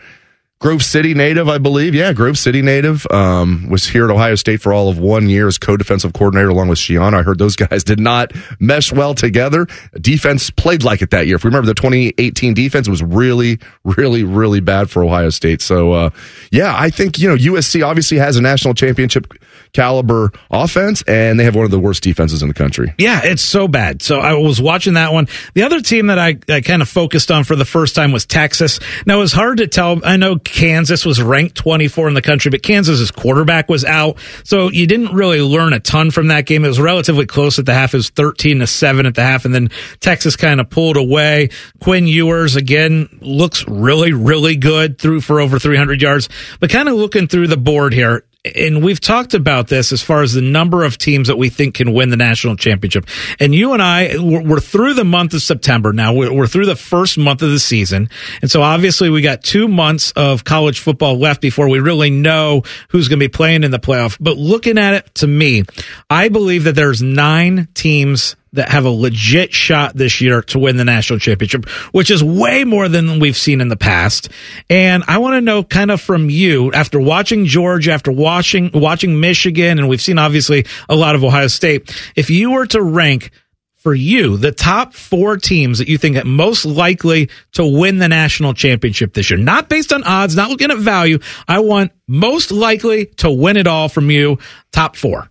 Grove City native, I believe. Yeah, Grove City native. Um, was here at Ohio State for all of one year as co-defensive coordinator along with Schiano. I heard those guys did not mesh well together. Defense played like it that year. If we remember the 2018 defense was really, really, really bad for Ohio State. So, uh, yeah, I think, you know, USC obviously has a national championship caliber offense and they have one of the worst defenses in the country. Yeah, it's so bad. So I was watching that one. The other team that I, I kind of focused on for the first time was Texas. Now it was hard to tell. I know Kansas was ranked 24 in the country, but Kansas's quarterback was out. So you didn't really learn a ton from that game. It was relatively close at the half. It was 13 to 7 at the half. And then Texas kind of pulled away. Quinn Ewers again looks really, really good threw for over 300 yards, but kind of looking through the board here and we've talked about this as far as the number of teams that we think can win the national championship. And you and I, we're through the month of September now. We're through the first month of the season. And so obviously we got two months of college football left before we really know who's going to be playing in the playoff. But looking at it to me, I believe that there's nine teams that have a legit shot this year to win the national championship, which is way more than we've seen in the past. And I want to know kind of from you after watching Georgia, after watching, watching Michigan, and we've seen obviously a lot of Ohio State. If you were to rank for you the top four teams that you think are most likely to win the national championship this year, not based on odds, not looking at value. I want most likely to win it all from you. Top four.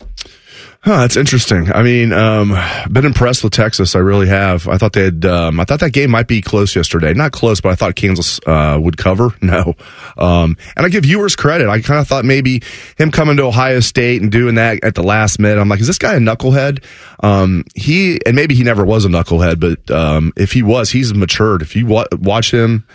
Huh, that's interesting. I mean, um, been impressed with Texas. I really have. I thought they had. Um, I thought that game might be close yesterday. Not close, but I thought Kansas uh, would cover. No, um, and I give Ewers credit. I kind of thought maybe him coming to Ohio State and doing that at the last minute. I'm like, is this guy a knucklehead? Um, he and maybe he never was a knucklehead, but um, if he was, he's matured. If you wa- watch him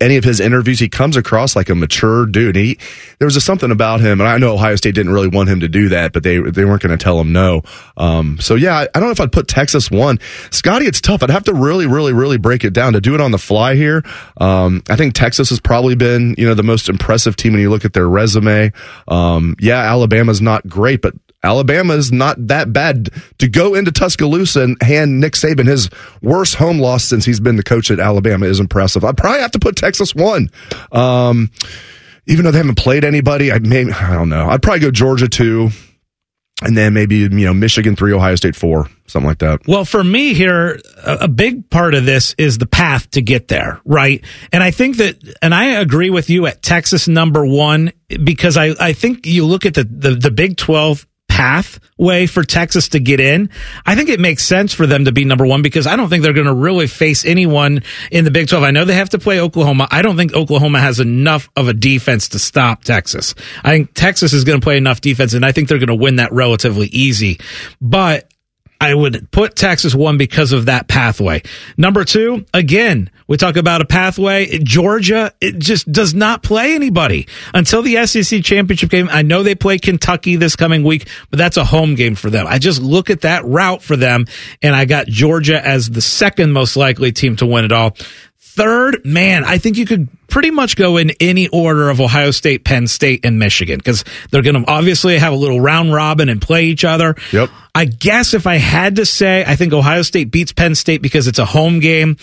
any of his interviews, he comes across like a mature dude. He there was just something about him, and I know Ohio State didn't really want him to do that, but they they weren't going to tell him no. Um, so yeah, I, I, don't know if I'd put Texas one. Scotty, it's tough. I'd have to really, really, really break it down to do it on the fly here. Um, I think Texas has probably been you know the most impressive team when you look at their resume. Um, yeah, Alabama's not great, but Alabama is not that bad to go into Tuscaloosa and hand Nick Saban his worst home loss since he's been the coach at Alabama is impressive. I'd probably have to put Texas one. Um, even though they haven't played anybody, I may, I don't know. I'd probably go Georgia two and then maybe you know Michigan three, Ohio State four, something like that. Well, for me here, a big part of this is the path to get there, right? And I think that, and I agree with you at Texas number one because I I think you look at the the, the Big Twelve pathway for Texas to get in, I think it makes sense for them to be number one because I don't think they're going to really face anyone in the Big 12. I know they have to play Oklahoma. I don't think Oklahoma has enough of a defense to stop Texas. I think Texas is going to play enough defense and I think they're going to win that relatively easy. But I would put Texas one because of that pathway. Number two, again, we talk about a pathway. Georgia, it just does not play anybody until the SEC championship game. I know they play Kentucky this coming week, but that's a home game for them. I just look at that route for them and I got Georgia as the second most likely team to win it all. Third, man, I think you could pretty much go in any order of Ohio State, Penn State, and Michigan because they're going to obviously have a little round robin and play each other. Yep. I guess if I had to say, I think Ohio State beats Penn State because it's a home game.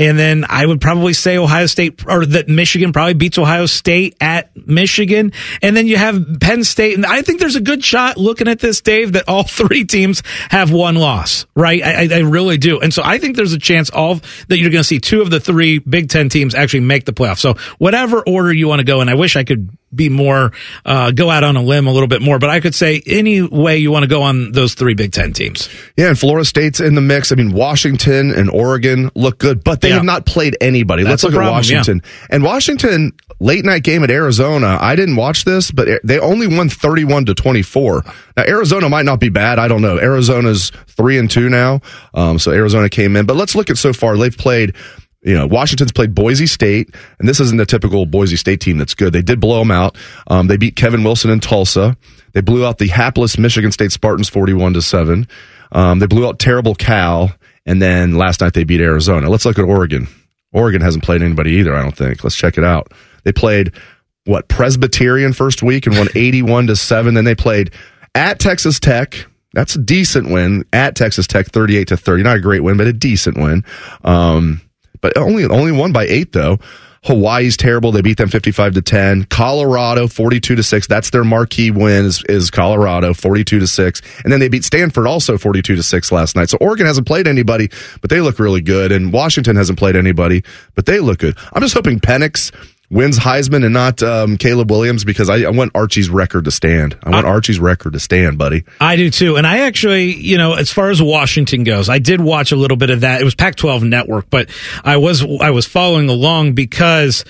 And then I would probably say Ohio State or that Michigan probably beats Ohio State at Michigan. And then you have Penn State. And I think there's a good shot looking at this, Dave, that all three teams have one loss, right? I, I really do. And so I think there's a chance all that you're going to see two of the three Big Ten teams actually make the playoffs. So whatever order you want to go. And I wish I could be more, uh, go out on a limb a little bit more, but I could say any way you want to go on those three Big Ten teams. Yeah, and Florida State's in the mix. I mean, Washington and Oregon look good, but they yeah. have not played anybody. That's Let's look problem, at Washington. Yeah. And Washington, late night game at Arizona. I didn't watch this, but they only won 31 to 24. Now, Arizona might not be bad. I don't know. Arizona's three and two now. Um, so Arizona came in, but let's look at so far. They've played you know, Washington's played Boise State, and this isn't a typical Boise State team that's good. They did blow them out. Um, they beat Kevin Wilson in Tulsa. They blew out the hapless Michigan State Spartans 41 to 7. Um, they blew out terrible Cal, and then last night they beat Arizona. Let's look at Oregon. Oregon hasn't played anybody either, I don't think. Let's check it out. They played what Presbyterian first week and won 81 to 7 then they played at Texas Tech that's a decent win at Texas Tech 38 to 30 not a great win but a decent win um, but only only won by 8 though Hawaii's terrible. They beat them 55 to 10. Colorado 42 to 6. That's their marquee win is, is Colorado 42 to 6. And then they beat Stanford also 42 to 6 last night. So Oregon hasn't played anybody, but they look really good. And Washington hasn't played anybody, but they look good. I'm just hoping Penix wins Heisman and not um, Caleb Williams because I, I, want Archie's record to stand. I want I, Archie's record to stand, buddy. I do too. And I actually, you know, as far as Washington goes, I did watch a little bit of that. It was Pac-12 Network, but I was I was following along because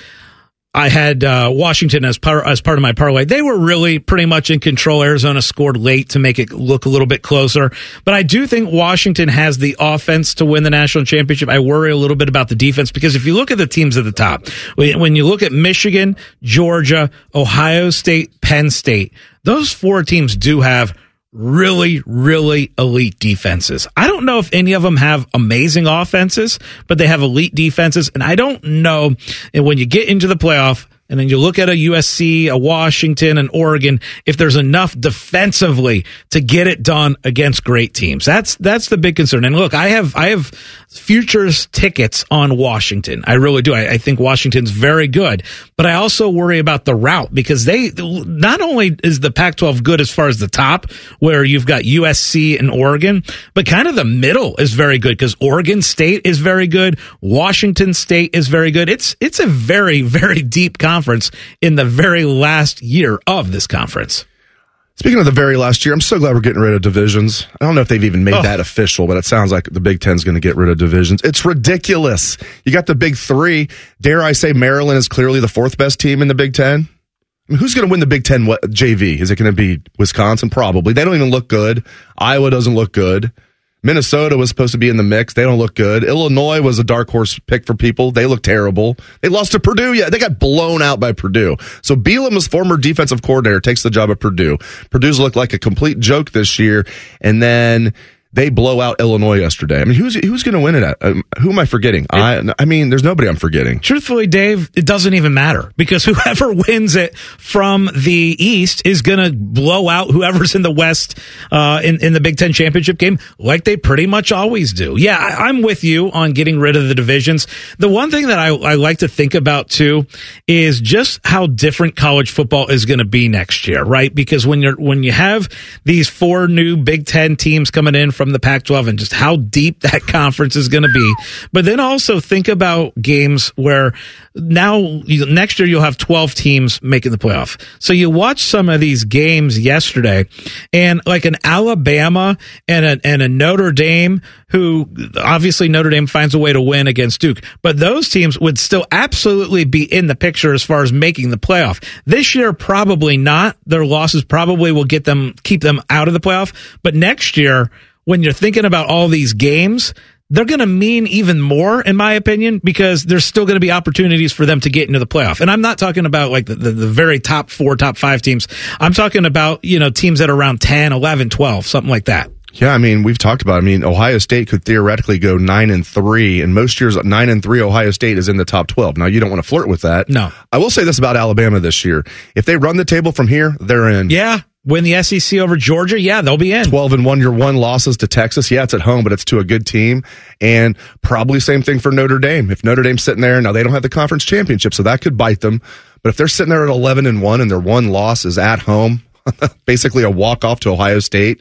I had uh, Washington as part as part of my parlay. They were really pretty much in control. Arizona scored late to make it look a little bit closer, but I do think Washington has the offense to win the national championship. I worry a little bit about the defense because if you look at the teams at the top, when you look at Michigan, Georgia, Ohio State, Penn State, those four teams do have really, really elite defenses. I don't know if any of them have amazing offenses, but they have elite defenses. And I don't know and when you get into the playoff, and then you look at a USC, a Washington, and Oregon, if there's enough defensively to get it done against great teams. That's that's the big concern. And look, I have I have futures tickets on Washington. I really do. I, I think Washington's very good, but I also worry about the route because they not only is the Pac-12 good as far as the top, where you've got USC and Oregon, but kind of the middle is very good because Oregon State is very good, Washington State is very good. It's it's a very very deep conference in the very last year of this conference. Speaking of the very last year, I'm so glad we're getting rid of divisions. I don't know if they've even made oh. that official, but it sounds like the Big Ten's going to get rid of divisions. It's ridiculous. You got the Big Three. Dare I say Maryland is clearly the fourth best team in the Big Ten? I mean, who's going to win the Big Ten JV? Is it going to be Wisconsin? Probably. They don't even look good. Iowa doesn't look good. Minnesota was supposed to be in the mix. They don't look good. Illinois was a dark horse pick for people. They look terrible. They lost to Purdue. Yeah, they got blown out by Purdue. So Bielema's former defensive coordinator takes the job at Purdue. Purdue's looked like a complete joke this year. And then they blow out Illinois yesterday. I mean, who's who's going to win it at? Um, who am I forgetting? I I mean, there's nobody I'm forgetting. Truthfully, Dave, it doesn't even matter because whoever wins it from the East is going to blow out whoever's in the West uh, in in the Big Ten championship game, like they pretty much always do. Yeah, I, I'm with you on getting rid of the divisions. The one thing that I, I like to think about too is just how different college football is going to be next year, right? Because when you're when you have these four new Big Ten teams coming in from the Pac 12 and just how deep that conference is going to be. But then also think about games where now next year you'll have 12 teams making the playoff. So you watch some of these games yesterday and like an Alabama and a, and a Notre Dame who obviously Notre Dame finds a way to win against Duke, but those teams would still absolutely be in the picture as far as making the playoff. This year, probably not. Their losses probably will get them, keep them out of the playoff. But next year, when you're thinking about all these games, they're going to mean even more, in my opinion, because there's still going to be opportunities for them to get into the playoff. And I'm not talking about like the, the, the, very top four, top five teams. I'm talking about, you know, teams that are around 10, 11, 12, something like that. Yeah, I mean, we've talked about. It. I mean, Ohio State could theoretically go nine and three, and most years nine and three, Ohio State is in the top twelve. Now, you don't want to flirt with that. No, I will say this about Alabama this year: if they run the table from here, they're in. Yeah, win the SEC over Georgia, yeah, they'll be in. 12 and 1 your one losses to Texas. Yeah, it's at home, but it's to a good team. And probably same thing for Notre Dame. If Notre Dame's sitting there, now they don't have the conference championship, so that could bite them. But if they're sitting there at 11 and 1 and their one loss is at home, basically a walk off to Ohio State,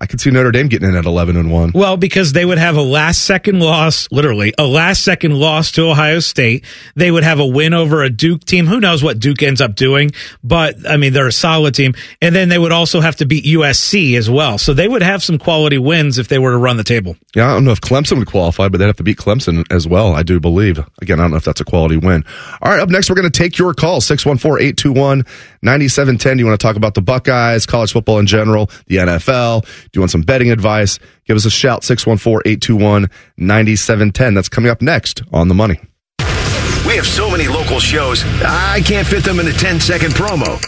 I could see Notre Dame getting in at 11 and 1. Well, because they would have a last second loss, literally, a last second loss to Ohio State. They would have a win over a Duke team. Who knows what Duke ends up doing? But, I mean, they're a solid team. And then they would also have to beat USC as well. So they would have some quality wins if they were to run the table. Yeah, I don't know if Clemson would qualify, but they'd have to beat Clemson as well, I do believe. Again, I don't know if that's a quality win. All right, up next, we're going to take your call 614 821 9710. You want to talk about the Buckeyes, college football in general, the NFL? Do you want some betting advice? Give us a shout, 614-821-9710. That's coming up next on The Money. We have so many local shows, I can't fit them in a 10-second promo.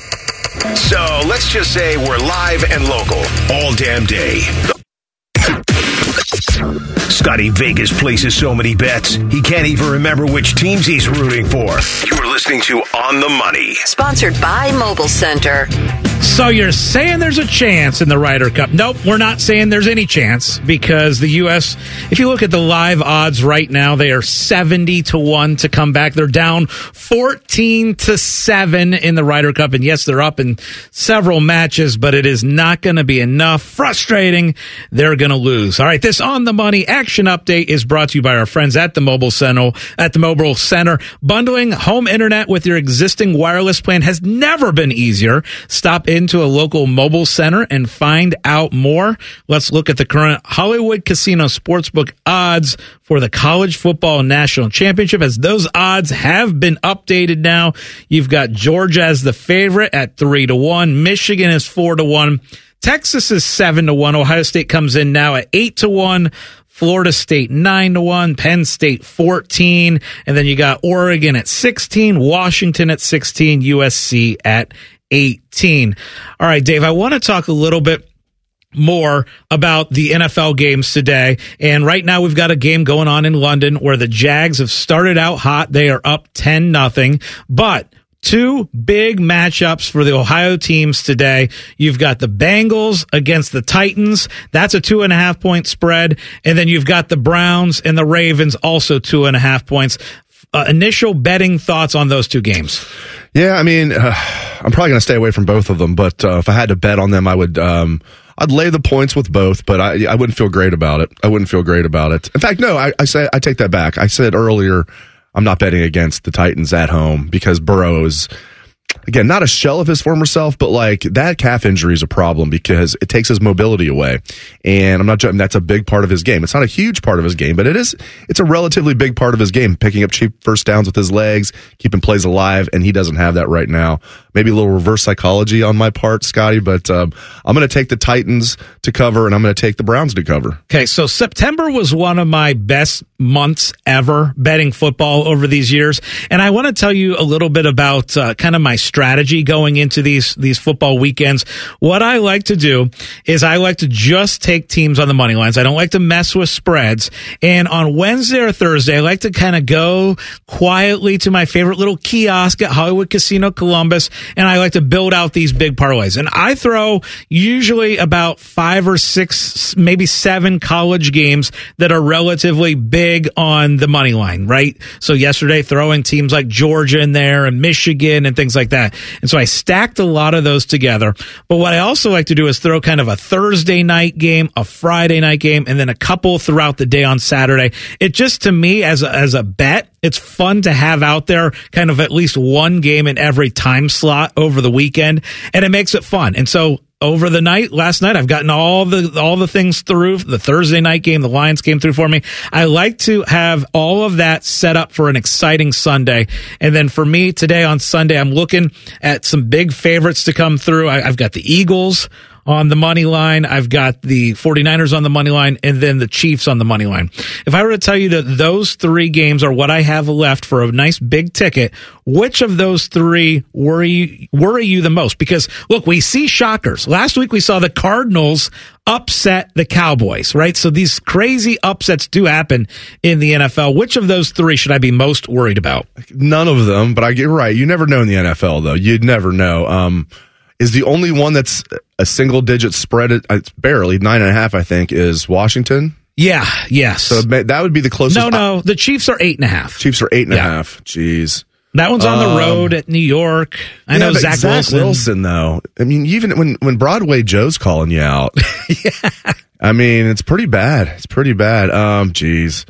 So let's just say we're live and local all damn day. Scotty Vegas places so many bets, he can't even remember which teams he's rooting for. You're listening to On the Money. Sponsored by Mobile Center. So you're saying there's a chance in the Ryder Cup? Nope, we're not saying there's any chance because the U.S. If you look at the live odds right now, they are seventy to one to come back. They're down fourteen to seven in the Ryder Cup, and yes, they're up in several matches, but it is not going to be enough. Frustrating. They're going to lose. All right, this on the money action update is brought to you by our friends at the Mobile Center. At the Mobile Center, bundling home internet with your existing wireless plan has never been easier. Stop into a local mobile center and find out more. Let's look at the current Hollywood Casino Sportsbook odds for the college football national championship as those odds have been updated now. You've got Georgia as the favorite at three to one. Michigan is four to one. Texas is seven to one. Ohio State comes in now at eight to one. Florida State 9 to 1, Penn State 14, and then you got Oregon at 16, Washington at 16, USC at 18. All right, Dave, I want to talk a little bit more about the NFL games today. And right now we've got a game going on in London where the Jags have started out hot. They are up 10 nothing, but two big matchups for the Ohio teams today. You've got the Bengals against the Titans. That's a two and a half point spread. And then you've got the Browns and the Ravens also two and a half points. Uh, initial betting thoughts on those two games. Yeah, I mean, uh, I'm probably going to stay away from both of them, but uh, if I had to bet on them, I would. Um, I'd lay the points with both, but I I wouldn't feel great about it. I wouldn't feel great about it. In fact, no, I, I say I take that back. I said earlier I'm not betting against the Titans at home because Burrow is again not a shell of his former self, but like that calf injury is a problem because it takes his mobility away. And I'm not joking, that's a big part of his game. It's not a huge part of his game, but it is it's a relatively big part of his game, picking up cheap first downs with his legs, keeping plays alive, and he doesn't have that right now. Maybe a little reverse psychology on my part, Scotty, but um, I'm going to take the Titans to cover and I'm going to take the Browns to cover. Okay, so September was one of my best months ever betting football over these years, and I want to tell you a little bit about uh, kind of my strategy going into these these football weekends. What I like to do is I like to just take teams on the money lines. I don't like to mess with spreads. And on Wednesday or Thursday, I like to kind of go quietly to my favorite little kiosk at Hollywood Casino Columbus, and I like to build out these big parlays. And I throw usually about five or six, maybe seven college games that are relatively big on the money line, right? So yesterday, throwing teams like Georgia in there and Michigan and things like that. And so I stacked a lot of those together. But what I also like to do is throw kind of a Thursday night game, a Friday night game, and then a couple throughout the day on Saturday. It just to me as a, as a bet, it's fun to have out there kind of at least one game in every time slot over the weekend and it makes it fun. And so over the night last night i've gotten all the all the things through. The thursday night game the lions came through for me. I like to have all of that set up for an exciting sunday. And then for me today on sunday i'm looking at some big favorites to come through. I, i've got the eagles on the money line. I've got the 49ers on the money line and then the Chiefs on the money line. If I were to tell you that those three games are what I have left for a nice big ticket, which of those three worry worry you the most? Because look, we see shockers. Last week we saw the Cardinals upset the Cowboys, right? So these crazy upsets do happen in the NFL. Which of those three should I be most worried about? None of them, but I get right. You never know in the NFL though. You'd never know. Um, is the only one that's a single digit spread. It's barely nine and a half, I think, is Washington. Yeah, yes. So that would be the closest. No, no, the Chiefs are eight and a half. Chiefs are eight and a half. Jeez. That one's on the road at New York. I yeah, know Zach, Zach Wilson. Wilson, though. I mean, even when when Broadway Joe's calling you out, yeah. I mean, it's pretty bad. It's pretty bad. Um, jeez.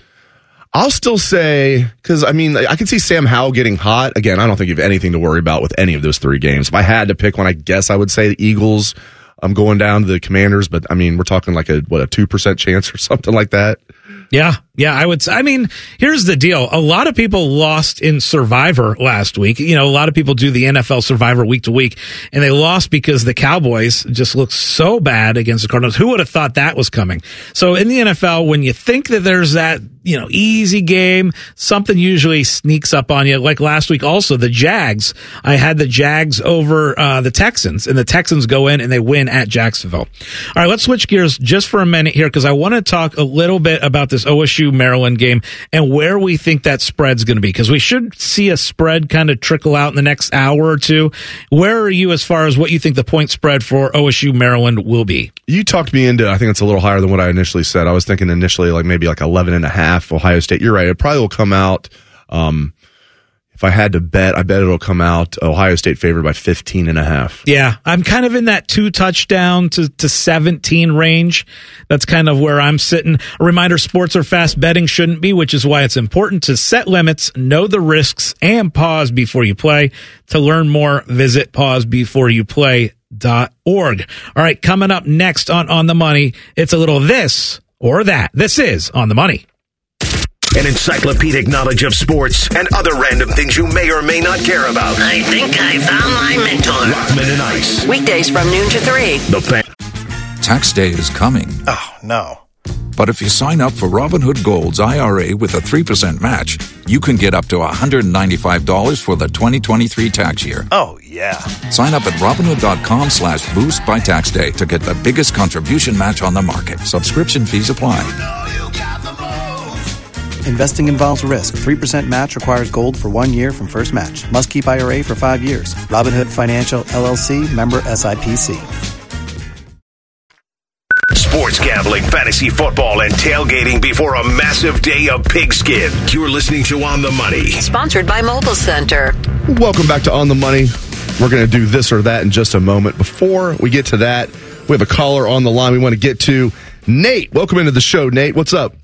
I'll still say because I mean I can see Sam Howell getting hot again. I don't think you have anything to worry about with any of those three games. If I had to pick one, I guess I would say the Eagles. I'm going down to the Commanders, but I mean we're talking like a what a two percent chance or something like that. Yeah, Yeah, I would. I mean, here's the deal. A lot of people lost in Survivor last week. You know, a lot of people do the NFL Survivor week to week, and they lost because the Cowboys just looked so bad against the Cardinals. Who would have thought that was coming? So in the NFL, when you think that there's that, you know, easy game, something usually sneaks up on you. Like last week, also the Jags. I had the Jags over uh, the Texans, and the Texans go in and they win at Jacksonville. All right, let's switch gears just for a minute here because I want to talk a little bit about this OSU Maryland game and where we think that spread's going to be because we should see a spread kind of trickle out in the next hour or two. Where are you as far as what you think the point spread for OSU Maryland will be? You talked me into, I think it's a little higher than what I initially said. I was thinking initially like maybe like 11 and a half Ohio State. You're right. It probably will come out, um, if I had to bet, I bet it'll come out Ohio State favored by 15 and a half. Yeah, I'm kind of in that two touchdown to, to 17 range. That's kind of where I'm sitting. A reminder, sports or fast betting shouldn't be, which is why it's important to set limits, know the risks, and pause before you play. To learn more, visit pausebeforeyouplay.org. All right, coming up next on On the Money, it's a little this or that. This is On the Money. An encyclopedic knowledge of sports and other random things you may or may not care about. I think I found my mentor. Rothman and Ice. Weekdays from noon to 3. The fan. Tax day is coming. Oh, no. But if you sign up for Robinhood Gold's IRA with a 3% match, you can get up to $195 for the 2023 tax year. Oh, yeah. Sign up at Robinhood.com slash boost by tax day to get the biggest contribution match on the market. Subscription fees apply. Investing involves risk. 3% match requires gold for one year from first match. Must keep IRA for five years. Robinhood Financial LLC member SIPC. Sports gambling, fantasy football, and tailgating before a massive day of pigskin. You're listening to On the Money. Sponsored by Mobile Center. Welcome back to On the Money. We're going to do this or that in just a moment. Before we get to that, we have a caller on the line we want to get to. Nate, welcome into the show. Nate, what's up?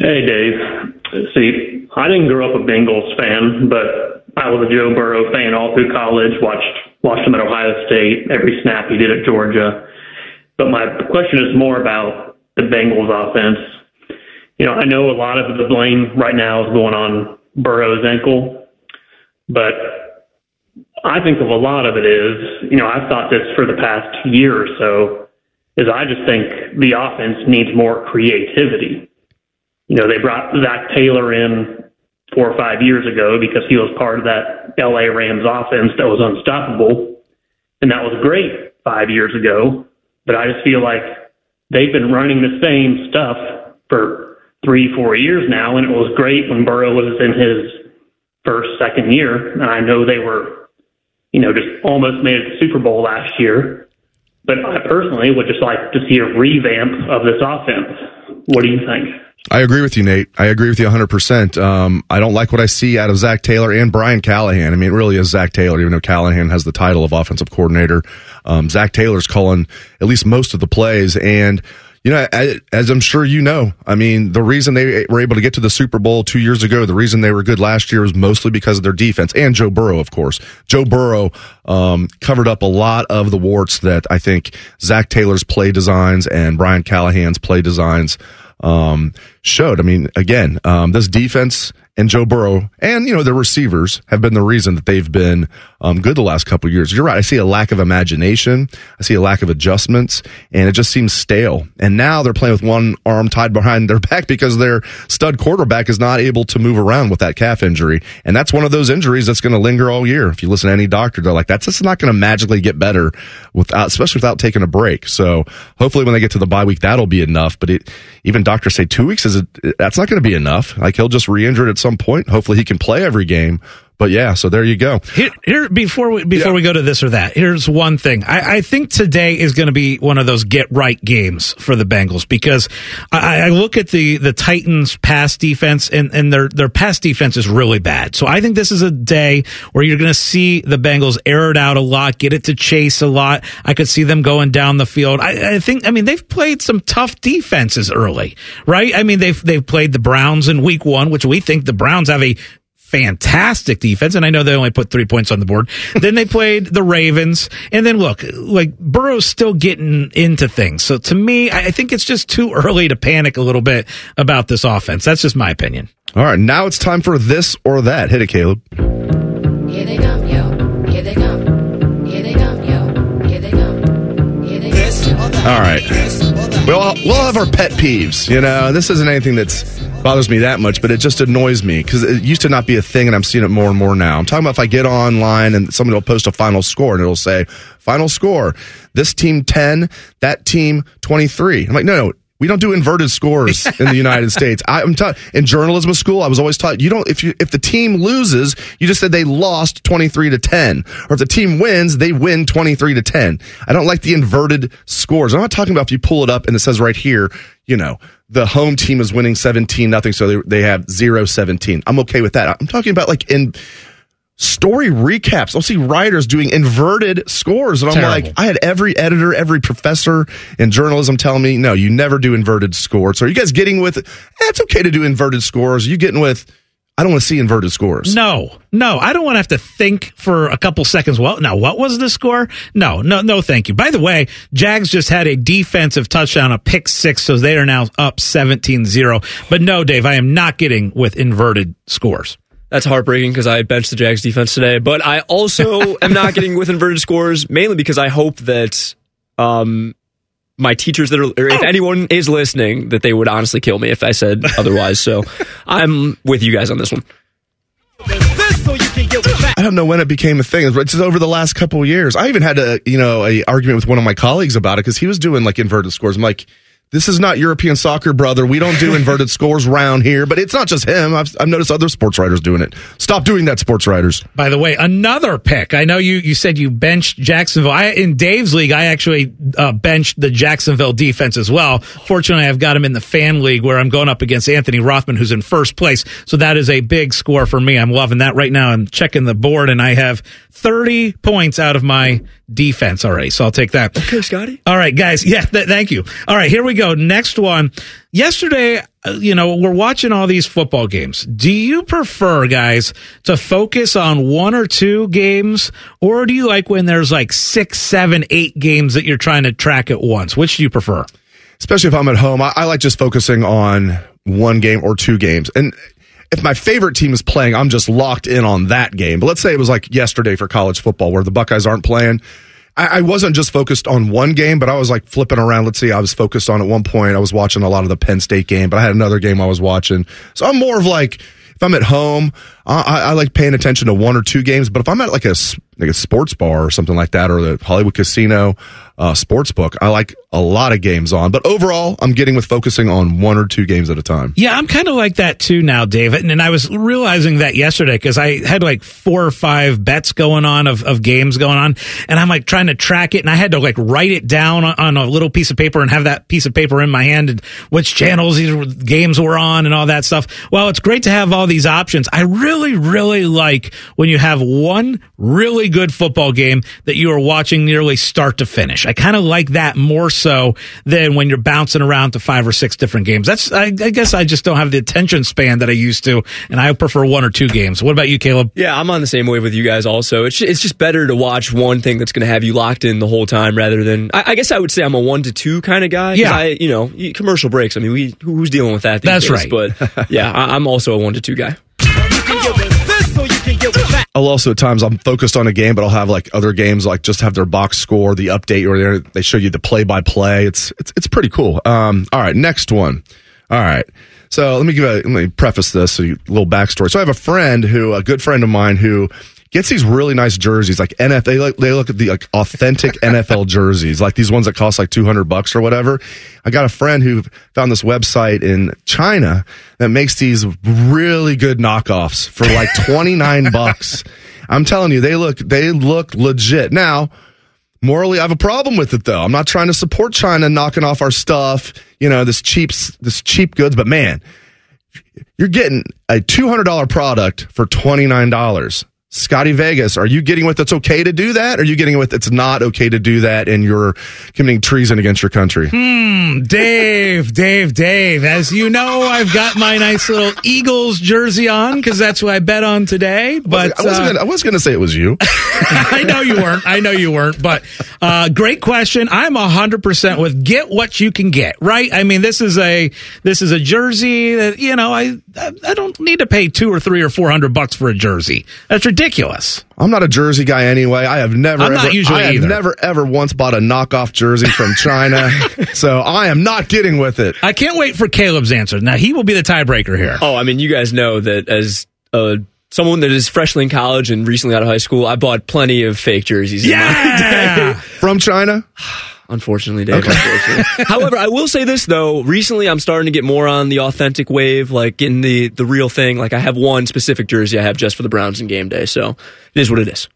Hey, Dave. See, I didn't grow up a Bengals fan, but I was a Joe Burrow fan all through college. Watched watched him at Ohio State every snap he did at Georgia. But my question is more about the Bengals offense. You know, I know a lot of the blame right now is going on Burrow's ankle, but I think of a lot of it is, you know, I've thought this for the past year or so, is I just think the offense needs more creativity. You know, they brought Zac Taylor in four or five years ago because he was part of that LA Rams offense that was unstoppable. And that was great five years ago. But I just feel like they've been running the same stuff for three, four years now. And it was great when Burrow was in his first, second year. And I know they were, you know, just almost made it to the Super Bowl last year. But I personally would just like to see a revamp of this offense. What do you think? I agree with you, Nate. I agree with you 100%. Um, I don't like what I see out of Zac Taylor and Brian Callahan. I mean, it really is Zac Taylor, even though Callahan has the title of offensive coordinator. Um, Zac Taylor's calling at least most of the plays. And, you know, as I'm sure you know, I mean, the reason they were able to get to the Super Bowl two years ago, the reason they were good last year was mostly because of their defense and Joe Burrow, of course. Joe Burrow um, covered up a lot of the warts that I think Zac Taylor's play designs and Brian Callahan's play designs um, showed. I mean, again, um, this defense and Joe Burrow and, you know, the receivers have been the reason that they've been um, good the last couple years. You're right. I see a lack of imagination. I see a lack of adjustments and it just seems stale. And now they're playing with one arm tied behind their back because their stud quarterback is not able to move around with that calf injury. And that's one of those injuries that's going to linger all year. If you listen to any doctor, they're like, that's just not going to magically get better without, especially without taking a break. So hopefully when they get to the bye week, that'll be enough. But it, even doctors say two weeks is, that's not going to be enough. Like he'll just re-injure it at some point. Hopefully he can play every game. But yeah, so there you go. Here, here before we before yeah. we go to this or that, here's one thing. I, I think today is going to be one of those get right games for the Bengals because I, I, look at the the Titans' pass defense and and their their pass defense is really bad. So I think this is a day where you're going to see the Bengals air it out a lot, get it to chase a lot. I could see them going down the field. I, I think. I mean, they've played some tough defenses early, right? I mean, they've they've played the Browns in Week One, which we think the Browns have a fantastic defense, and I know they only put three points on the board. then they played the Ravens, and then look, like Burrow's still getting into things. So to me, I think it's just too early to panic a little bit about this offense. That's just my opinion. All right, now it's time for this or that. Hit it, Caleb. Here they come, yo. Here they come. Here they come, yo. Here they come. Here they come. All right. We'll, we'll have our pet peeves. You know, this isn't anything that's bothers me that much, but it just annoys me because it used to not be a thing, and I'm seeing it more and more now. I'm talking about if I get online and somebody will post a final score and it'll say, final score, this team 10, that team 23. I'm like, no, no. We don't do inverted scores in the United States. I, am taught in journalism school. I was always taught you don't if you if the team loses, you just said they lost twenty three to ten, or if the team wins, they win twenty three to ten. I don't like the inverted scores. I'm not talking about if you pull it up and it says right here, you know, the home team is winning 17 nothing, so they, they have 0 17. I'm okay with that. I'm talking about like in story recaps. I'll see writers doing inverted scores. And I'm Terrible. like, I had every editor, every professor in journalism telling me, no, you never do inverted scores. So are you guys getting with, eh, it's okay to do inverted scores. Are you getting with, I don't want to see inverted scores. No, no, I don't want to have to think for a couple seconds. Well, now what was the score? No, no, no, thank you. By the way, Jags just had a defensive touchdown, a pick six, so they are now up 17-0. But no, Dave, I am not getting with inverted scores. That's heartbreaking because I benched the Jags defense today. But I also am not getting with inverted scores mainly because I hope that um, my teachers that are, or if oh. anyone is listening, that they would honestly kill me if I said otherwise. So I'm with you guys on this one. I don't know when it became a thing. It's just over the last couple of years. I even had a you know a argument with one of my colleagues about it because he was doing like inverted scores. I'm like, this is not European soccer, brother. We don't do inverted scores round here. But it's not just him. I've, I've noticed other sports writers doing it. Stop doing that, sports writers. By the way, another pick. I know you, you said you benched Jacksonville. I, in Dave's league, I actually uh, benched the Jacksonville defense as well. Fortunately, I've got him in the fan league where I'm going up against Anthony Rothman, who's in first place. So that is a big score for me. I'm loving that right now. I'm checking the board and I have 30 points out of my defense already. So I'll take that. Okay, Scotty. All right, guys. Yeah, th- thank you. All right, here we go. Next one. Yesterday, uh, you know, we're watching all these football games. Do you prefer, guys, to focus on one or two games, or do you like when there's like six, seven, eight games that you're trying to track at once? Which do you prefer? Especially if I'm at home, I, I like just focusing on one game or two games. And if my favorite team is playing, I'm just locked in on that game. But let's say it was like yesterday for college football where the Buckeyes aren't playing. I, I wasn't just focused on one game, but I was like flipping around. Let's see, I was focused on at one point, I was watching a lot of the Penn State game, but I had another game I was watching. So I'm more of like, if I'm at home, I, I, like paying attention to one or two games. But if I'm at like a like a sports bar or something like that, or the Hollywood Casino uh, sports book, I like a lot of games on. But overall, I'm getting with focusing on one or two games at a time. Yeah, I'm kind of like that too now, David. And, and I was realizing that yesterday because I had like four or five bets going on of, of games going on. And I'm like trying to track it. And I had to like write it down on, on a little piece of paper and have that piece of paper in my hand and which channels these games were on and all that stuff. Well, it's great to have all these options. I really, really like when you have one really good football game that you are watching nearly start to finish. I kind of like that more so than when you're bouncing around to five or six different games. That's, I, I guess I just don't have the attention span that I used to, and I prefer one or two games. What about you, Caleb? Yeah, I'm on the same wave with you guys. Also, it's it's just better to watch one thing that's going to have you locked in the whole time rather than. I, I guess I would say I'm a one to two kind of guy. Yeah. I, you know, commercial breaks. I mean, we who's dealing with that? These That's days? right. But yeah, I, I'm also a one to two guy. I'll also at times I'm focused on a game, but I'll have like other games like just have their box score, the update, or they show you the play by play. It's it's it's pretty cool. Um, all right, next one. All right. So let me give a let me preface this a little backstory. So I have a friend who a good friend of mine who gets these really nice jerseys like NFL. They look, they look at the like authentic NFL jerseys, like these ones that cost like two hundred bucks or whatever. I got a friend who found this website in China that makes these really good knockoffs for like twenty nine bucks. I'm telling you, they look they look legit. Now, morally, I have a problem with it though. I'm not trying to support China knocking off our stuff. You know, this cheap this cheap goods, but man, you're getting a $200 product for $29. Scotty Vegas, are you getting with it's okay to do that? Or are you getting with it's not okay to do that and you're committing treason against your country? Hmm, Dave, Dave, Dave. As you know, I've got my nice little Eagles jersey on because that's what I bet on today. But I uh, gonna, I was gonna say it was you. I know you weren't. I know you weren't. But uh, great question. I'm hundred percent with get what you can get. Right. I mean, this is a this is a jersey that you know I I, I don't need to pay two or three or four hundred bucks for a jersey. That's ridiculous. I'm not a jersey guy anyway. I have never, I'm not ever, usually I have either. never ever once bought a knockoff jersey from China, so I am not getting with it. I can't wait for Caleb's answer. Now he will be the tiebreaker here. Oh, I mean, you guys know that as uh, someone that is freshly in college and recently out of high school, I bought plenty of fake jerseys. in my Yeah. day. From China? Unfortunately, Dave. Unfortunately. However, I will say this though. Recently, I'm starting to get more on the authentic wave, like getting the the real thing. Like I have one specific jersey I have just for the Browns in game day. So it is what it is.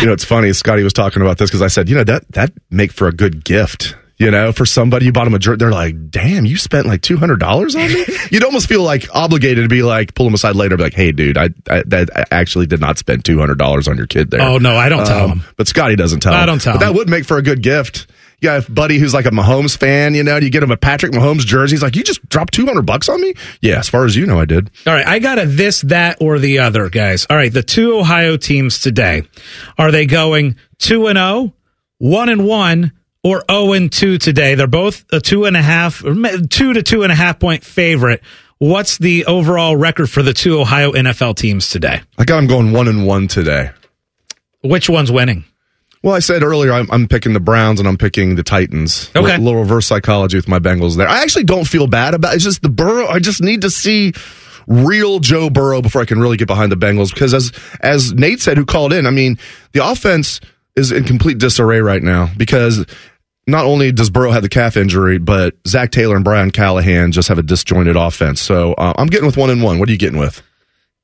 You know, it's funny. Scotty was talking about this because I said, you know, that that make for a good gift. You know, for somebody you bought them a jersey, they're like, "Damn, you spent like two hundred dollars on me." You'd almost feel like obligated to be like, pull them aside later, and be like, "Hey, dude, I, I I actually did not spend two hundred dollars on your kid there." Oh, no, I don't tell um, him. But Scotty doesn't tell. I don't tell But that would make for a good gift. Yeah, a buddy who's like a Mahomes fan. You know, you get him a Patrick Mahomes jersey. He's like, "You just dropped two hundred bucks on me." Yeah, as far as you know, I did. All right, I got a this, that, or the other, guys. All right, the two Ohio teams today are they going two and zero, one and one, or zero and two today? They're both a two and a half, two to two and a half point favorite. What's the overall record for the two Ohio NFL teams today? I got them going one and one today. Which one's winning? Well, I said earlier I'm, I'm picking the Browns and I'm picking the Titans. Okay. A little reverse psychology with my Bengals there. I actually don't feel bad about it. It's just the Burrow. I just need to see real Joe Burrow before I can really get behind the Bengals because as as Nate said, who called in, I mean the offense is in complete disarray right now because not only does Burrow have the calf injury, but Zac Taylor and Brian Callahan just have a disjointed offense. So uh, I'm getting with one and one. What are you getting with?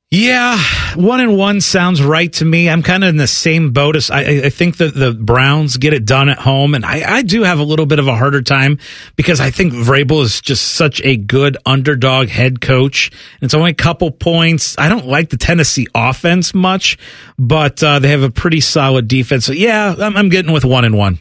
Yeah, one and one sounds right to me. I'm kind of in the same boat as I, I- think that the Browns get it done at home, and I, I do have a little bit of a harder time because I think Vrabel is just such a good underdog head coach. It's only a couple points. I don't like the Tennessee offense much, but uh, they have a pretty solid defense. So yeah, I'm, I'm getting with one and one.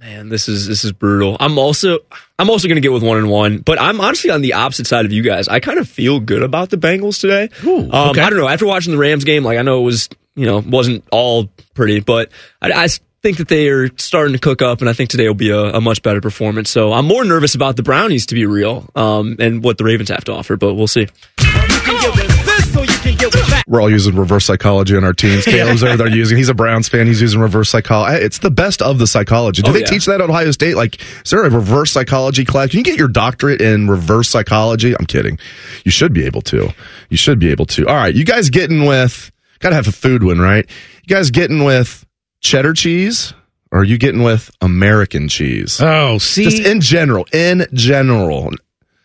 Man, this is this is brutal. I'm also I'm also going to get with one and one, but I'm honestly on the opposite side of you guys. I kind of feel good about the Bengals today. um, okay. I don't know. After watching the Rams game, like I know it was you know wasn't all pretty, but I, I think that they are starting to cook up, and I think today will be a, a much better performance. So I'm more nervous about the Brownies to be real, um, and what the Ravens have to offer, but we'll see. We're all using reverse psychology on our teams. Caleb's there, they're using. He's a Browns fan. He's using reverse psychology. It's the best of the psychology. Do Oh, they yeah. teach that at Ohio State? Like, is there a reverse psychology class? Can you get your doctorate in reverse psychology? I'm kidding. You should be able to. You should be able to. All right, you guys getting with? Got to have a food one, right? You guys getting with cheddar cheese? Or are you getting with American cheese? Oh, see, Just in general, in general.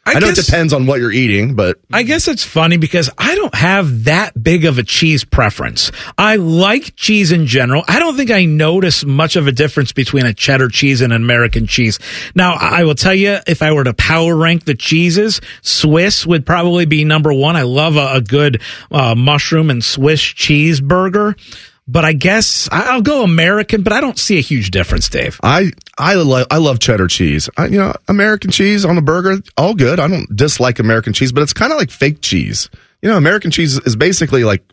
I, know guess- it depends on what you're eating, but I guess it's funny because I don't have that big of a cheese preference. I like cheese in general. I don't think I notice much of a difference between a cheddar cheese and an American cheese. Now, I will tell you, if I were to power rank the cheeses, Swiss would probably be number one. I love a, a good uh, mushroom and Swiss cheeseburger. But I guess I- I'll go American, but I don't see a huge difference, Dave. I I love I love cheddar cheese. I, you know, American cheese on a burger, all good. I don't dislike American cheese, but it's kind of like fake cheese. You know, American cheese is basically like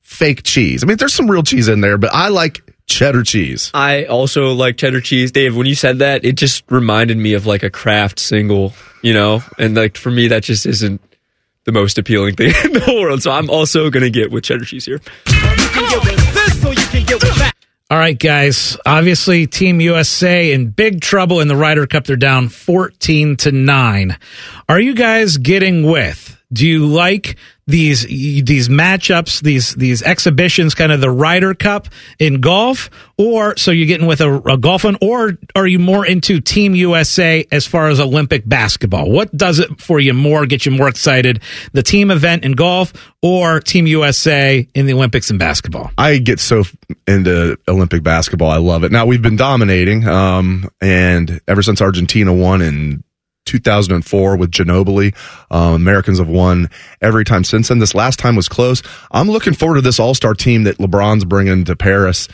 fake cheese. I mean, there's some real cheese in there, but I like cheddar cheese. I also like cheddar cheese. Dave, when you said that, it just reminded me of like a Kraft single, you know? And like for me, that just isn't the most appealing thing in the world. So I'm also going to get with cheddar cheese here. All right, guys. Obviously, Team USA in big trouble in the Ryder Cup. They're down 14 to 9. Are you guys getting with? Do you like these these matchups, these these exhibitions, kind of the Ryder Cup in golf, or so you're getting with a, a golf one, or are you more into Team USA as far as Olympic basketball? What does it for you more, get you more excited? The team event in golf or Team USA in the Olympics in basketball? I get so into Olympic basketball. I love it. Now we've been dominating, um, and ever since Argentina won in 2004 with Ginobili. Um, Americans have won every time since then. This last time was close. I'm looking forward to this All Star team that LeBron's bringing to Paris.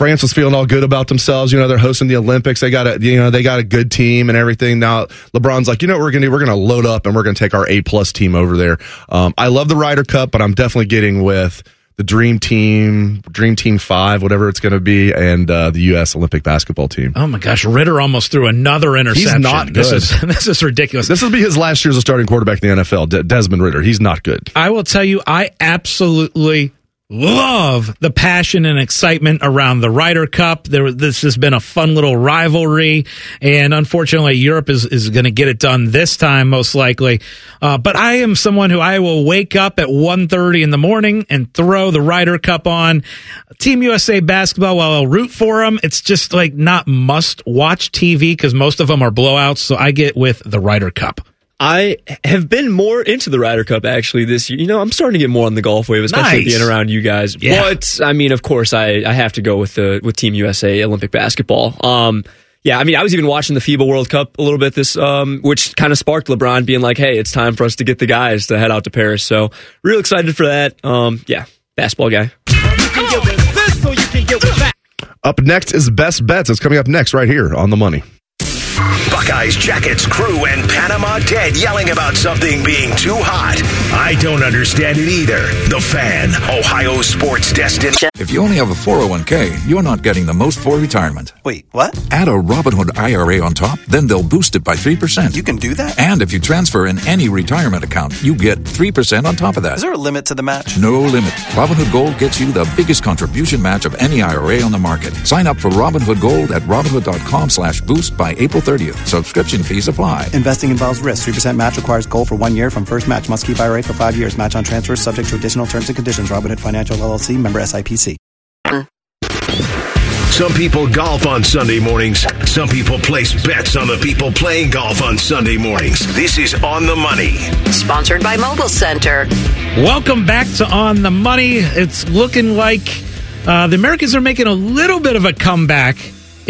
France was feeling all good about themselves. You know, they're hosting the Olympics. They got a, you know, they got a good team and everything. Now LeBron's like, you know, what we're going to do? We're going to load up and we're going to take our A plus team over there. Um, I love the Ryder Cup, but I'm definitely getting with the Dream Team, Dream Team Five, whatever it's going to be, and uh, the U.S. Olympic basketball team. Oh my gosh, Ridder almost threw another interception. He's not good. This is, this is ridiculous. This will be his last year as a starting quarterback in the NFL. De- Desmond Ridder. He's not good. I will tell you, I absolutely love the passion and excitement around the Ryder Cup. There, this has been a fun little rivalry, and unfortunately, Europe is is going to get it done this time, most likely. Uh, but I am someone who I will wake up at 1.30 in the morning and throw the Ryder Cup on Team USA basketball while I'll root for them. It's just like not must watch TV because most of them are blowouts. So I get with the Ryder Cup. I have been more into the Ryder Cup actually this year. You know, I'm starting to get more on the golf wave, especially Nice. being around you guys. Yeah. But I mean, of course, I, I have to go with the with Team USA Olympic basketball. Um, yeah, I mean, I was even watching the FIBA World Cup a little bit this, um, which kind of sparked LeBron being like, "Hey, it's time for us to get the guys to head out to Paris." So, real excited for that. Um, yeah, basketball guy. Up next is Best Bets. It's coming up next right here on the money. Buckeyes, Jackets, crew, and Panama Dead yelling about something being too hot. I don't understand it either. The Fan, Ohio sports destination. If you only have a 401k, you're not getting the most for retirement. Wait, what? Add a Robinhood IRA on top, then they'll boost it by 3%. You can do that? And if you transfer in any retirement account, you get 3% on top of that. Is there a limit to the match? No limit. Robinhood Gold gets you the biggest contribution match of any IRA on the market. Sign up for Robinhood Gold at Robinhood.com slash boost by April 30th. Subscription fees apply. Investing involves risk. 3% match requires gold for one year from first match. Must keep IRA for five years. Match on transfers subject to additional terms and conditions. Robinhood Financial LLC member SIPC. Some people golf on Sunday mornings. Some people place bets on the people playing golf on Sunday mornings. This is On the Money. Sponsored by Mobile Center. Welcome back to On the Money. It's looking like uh, the Americans are making a little bit of a comeback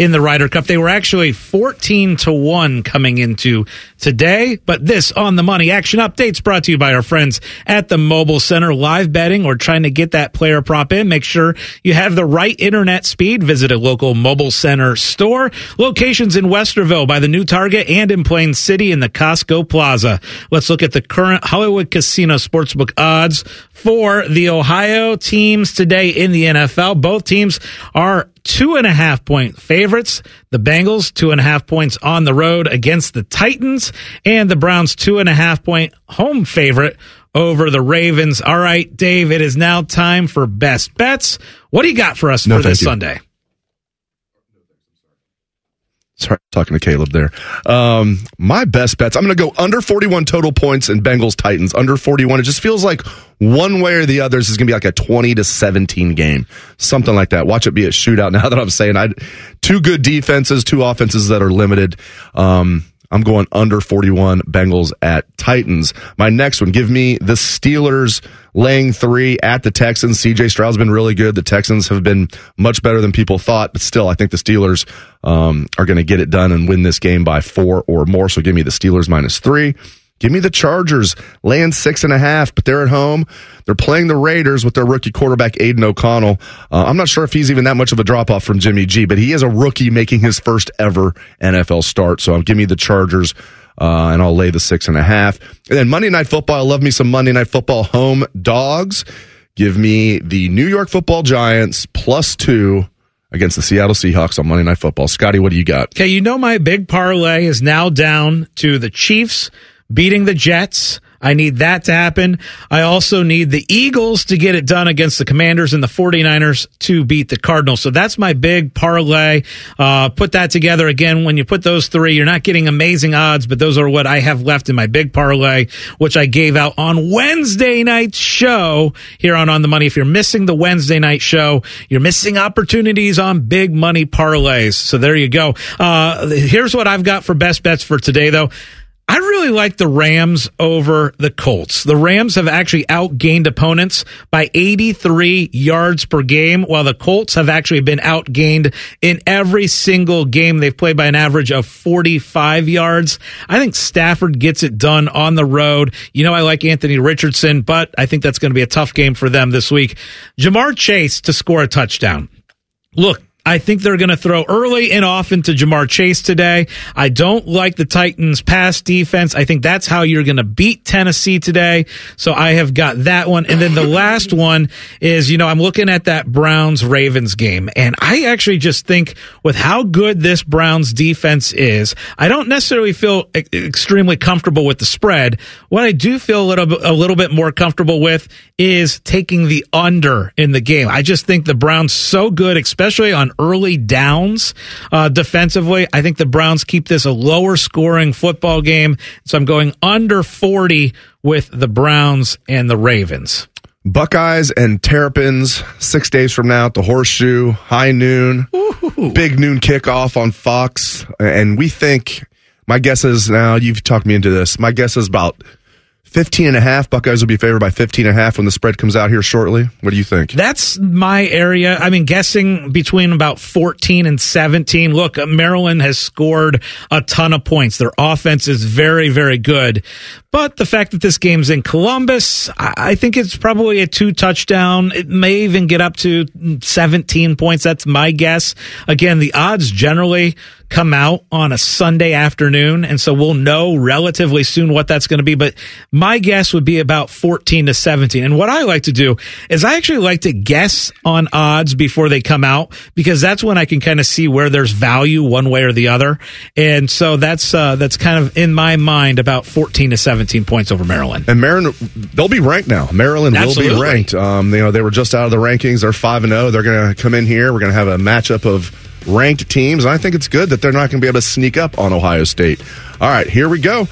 in the Ryder Cup. They were actually 14 to 1 coming into today. But this On the Money action updates brought to you by our friends at the Mobile Center. Live betting or trying to get that player prop in. Make sure you have the right internet speed. Visit a local Mobile Center store. Locations in Westerville by the new Target and in Plain City in the Costco Plaza. Let's look at the current Hollywood Casino Sportsbook odds for the Ohio teams today in the NFL. Both teams are two and a half point favorites. The Bengals, two and a half points on the road against the Titans, and the Browns, two and a half point home favorite over the Ravens. All right, Dave, it is now time for best bets. What do you got for us No, for this you. Sunday? Sorry, talking to Caleb there. Um, my best bets. I'm going to go under 41 total points in Bengals Titans. Under 41. It just feels like one way or the other. This is going to be like a 20 to 17 game, something like that. Watch it be a shootout. Now that I'm saying I, two good defenses, two offenses that are limited. Um, I'm going under 41 Bengals at Titans. My next one, give me the Steelers laying three at the Texans. CJ Stroud's been really good. The Texans have been much better than people thought, but still, I think the Steelers um, are going to get it done and win this game by four or more. So give me the Steelers minus three. Give me the Chargers laying six and a half, but they're at home. They're playing the Raiders with their rookie quarterback, Aidan O'Connell. Uh, I'm not sure if he's even that much of a drop off from Jimmy G, but he is a rookie making his first ever NFL start. So I'll give me the Chargers, uh, and I'll lay the six and a half. And then Monday Night Football, I love me some Monday Night Football home dogs. Give me the New York Football Giants plus two against the Seattle Seahawks on Monday Night Football. Scotty, what do you got? Okay, you know my big parlay is now down to the Chiefs beating the Jets. I need that to happen. I also need the Eagles to get it done against the Commanders and the 49ers to beat the Cardinals. So that's my big parlay. Uh, put that together again. When you put those three, you're not getting amazing odds, but those are what I have left in my big parlay, which I gave out on Wednesday night's show here on On the Money. If you're missing the Wednesday night show, you're missing opportunities on big money parlays. So there you go. Uh, here's what I've got for best bets for today though. I really like the Rams over the Colts. The Rams have actually outgained opponents by 83 yards per game, while the Colts have actually been outgained in every single game they've played by an average of 45 yards. I think Stafford gets it done on the road. You know, I like Anthony Richardson, but I think that's going to be a tough game for them this week. Ja'Marr Chase to score a touchdown. Look, I think they're going to throw early and often to Ja'Marr Chase today. I don't like the Titans pass defense. I think that's how you're going to beat Tennessee today. So I have got that one. And then the last one is, you know, I'm looking at that Browns Ravens game and I actually just think with how good this Browns defense is, I don't necessarily feel e- extremely comfortable with the spread. What I do feel a little a little bit more comfortable with is taking the under in the game. I just think the Browns so good, especially on early downs uh, defensively. I think the Browns keep this a lower scoring football game. So I'm going under 40 with the Browns and the Ravens. Buckeyes and Terrapins six days from now at the Horseshoe, high noon, big noon kickoff on Fox. And we think, my guess is now, you've talked me into this. My guess is about 15 and a half. Buckeyes will be favored by 15 and a half when the spread comes out here shortly. What do you think? That's my area. I mean, guessing between about 14 and 17. Look, uh, Maryland has scored a ton of points. Their offense is very, very good. But the fact that this game's in Columbus, I I think it's probably a two touchdown. It may even get up to 17 points. That's my guess. Again, the odds generally come out on a Sunday afternoon. And so we'll know relatively soon what that's going to be. But my guess would be about 14 to 17. And what I like to do is I actually like to guess on odds before they come out because that's when I can kind of see where there's value one way or the other. And so that's, uh, that's kind of in my mind about 14 to 17 points over Maryland. And Maryland, they'll be ranked now. Maryland will be ranked. Um, you know, they were just out of the rankings. They're five and zero. They're going to come in here. We're going to have a matchup of ranked teams. I think it's good that they're not going to be able to sneak up on Ohio State. All right, here we go.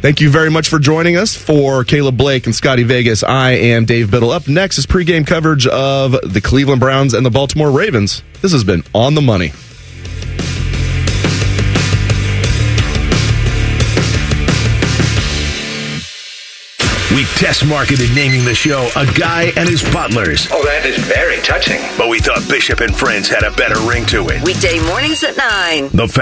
Thank you very much for joining us. For Caleb Blake and Scotty Vegas, I am Dave Biddle. Up next is pregame coverage of the Cleveland Browns and the Baltimore Ravens. This has been On the Money. We test marketed naming the show A Guy and His Butlers. Oh, that is very touching. But we thought Bishop and Friends had a better ring to it. Weekday mornings at 9. The fa-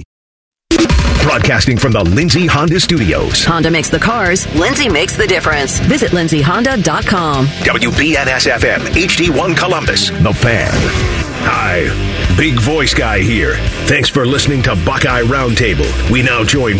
Broadcasting from the Lindsay Honda Studios. Honda makes the cars, Lindsay makes the difference. Visit lindsayhonda.com. WBNS FM, HD1 Columbus, The Fan. Hi, Big Voice Guy here. Thanks for listening to Buckeye Roundtable. We now join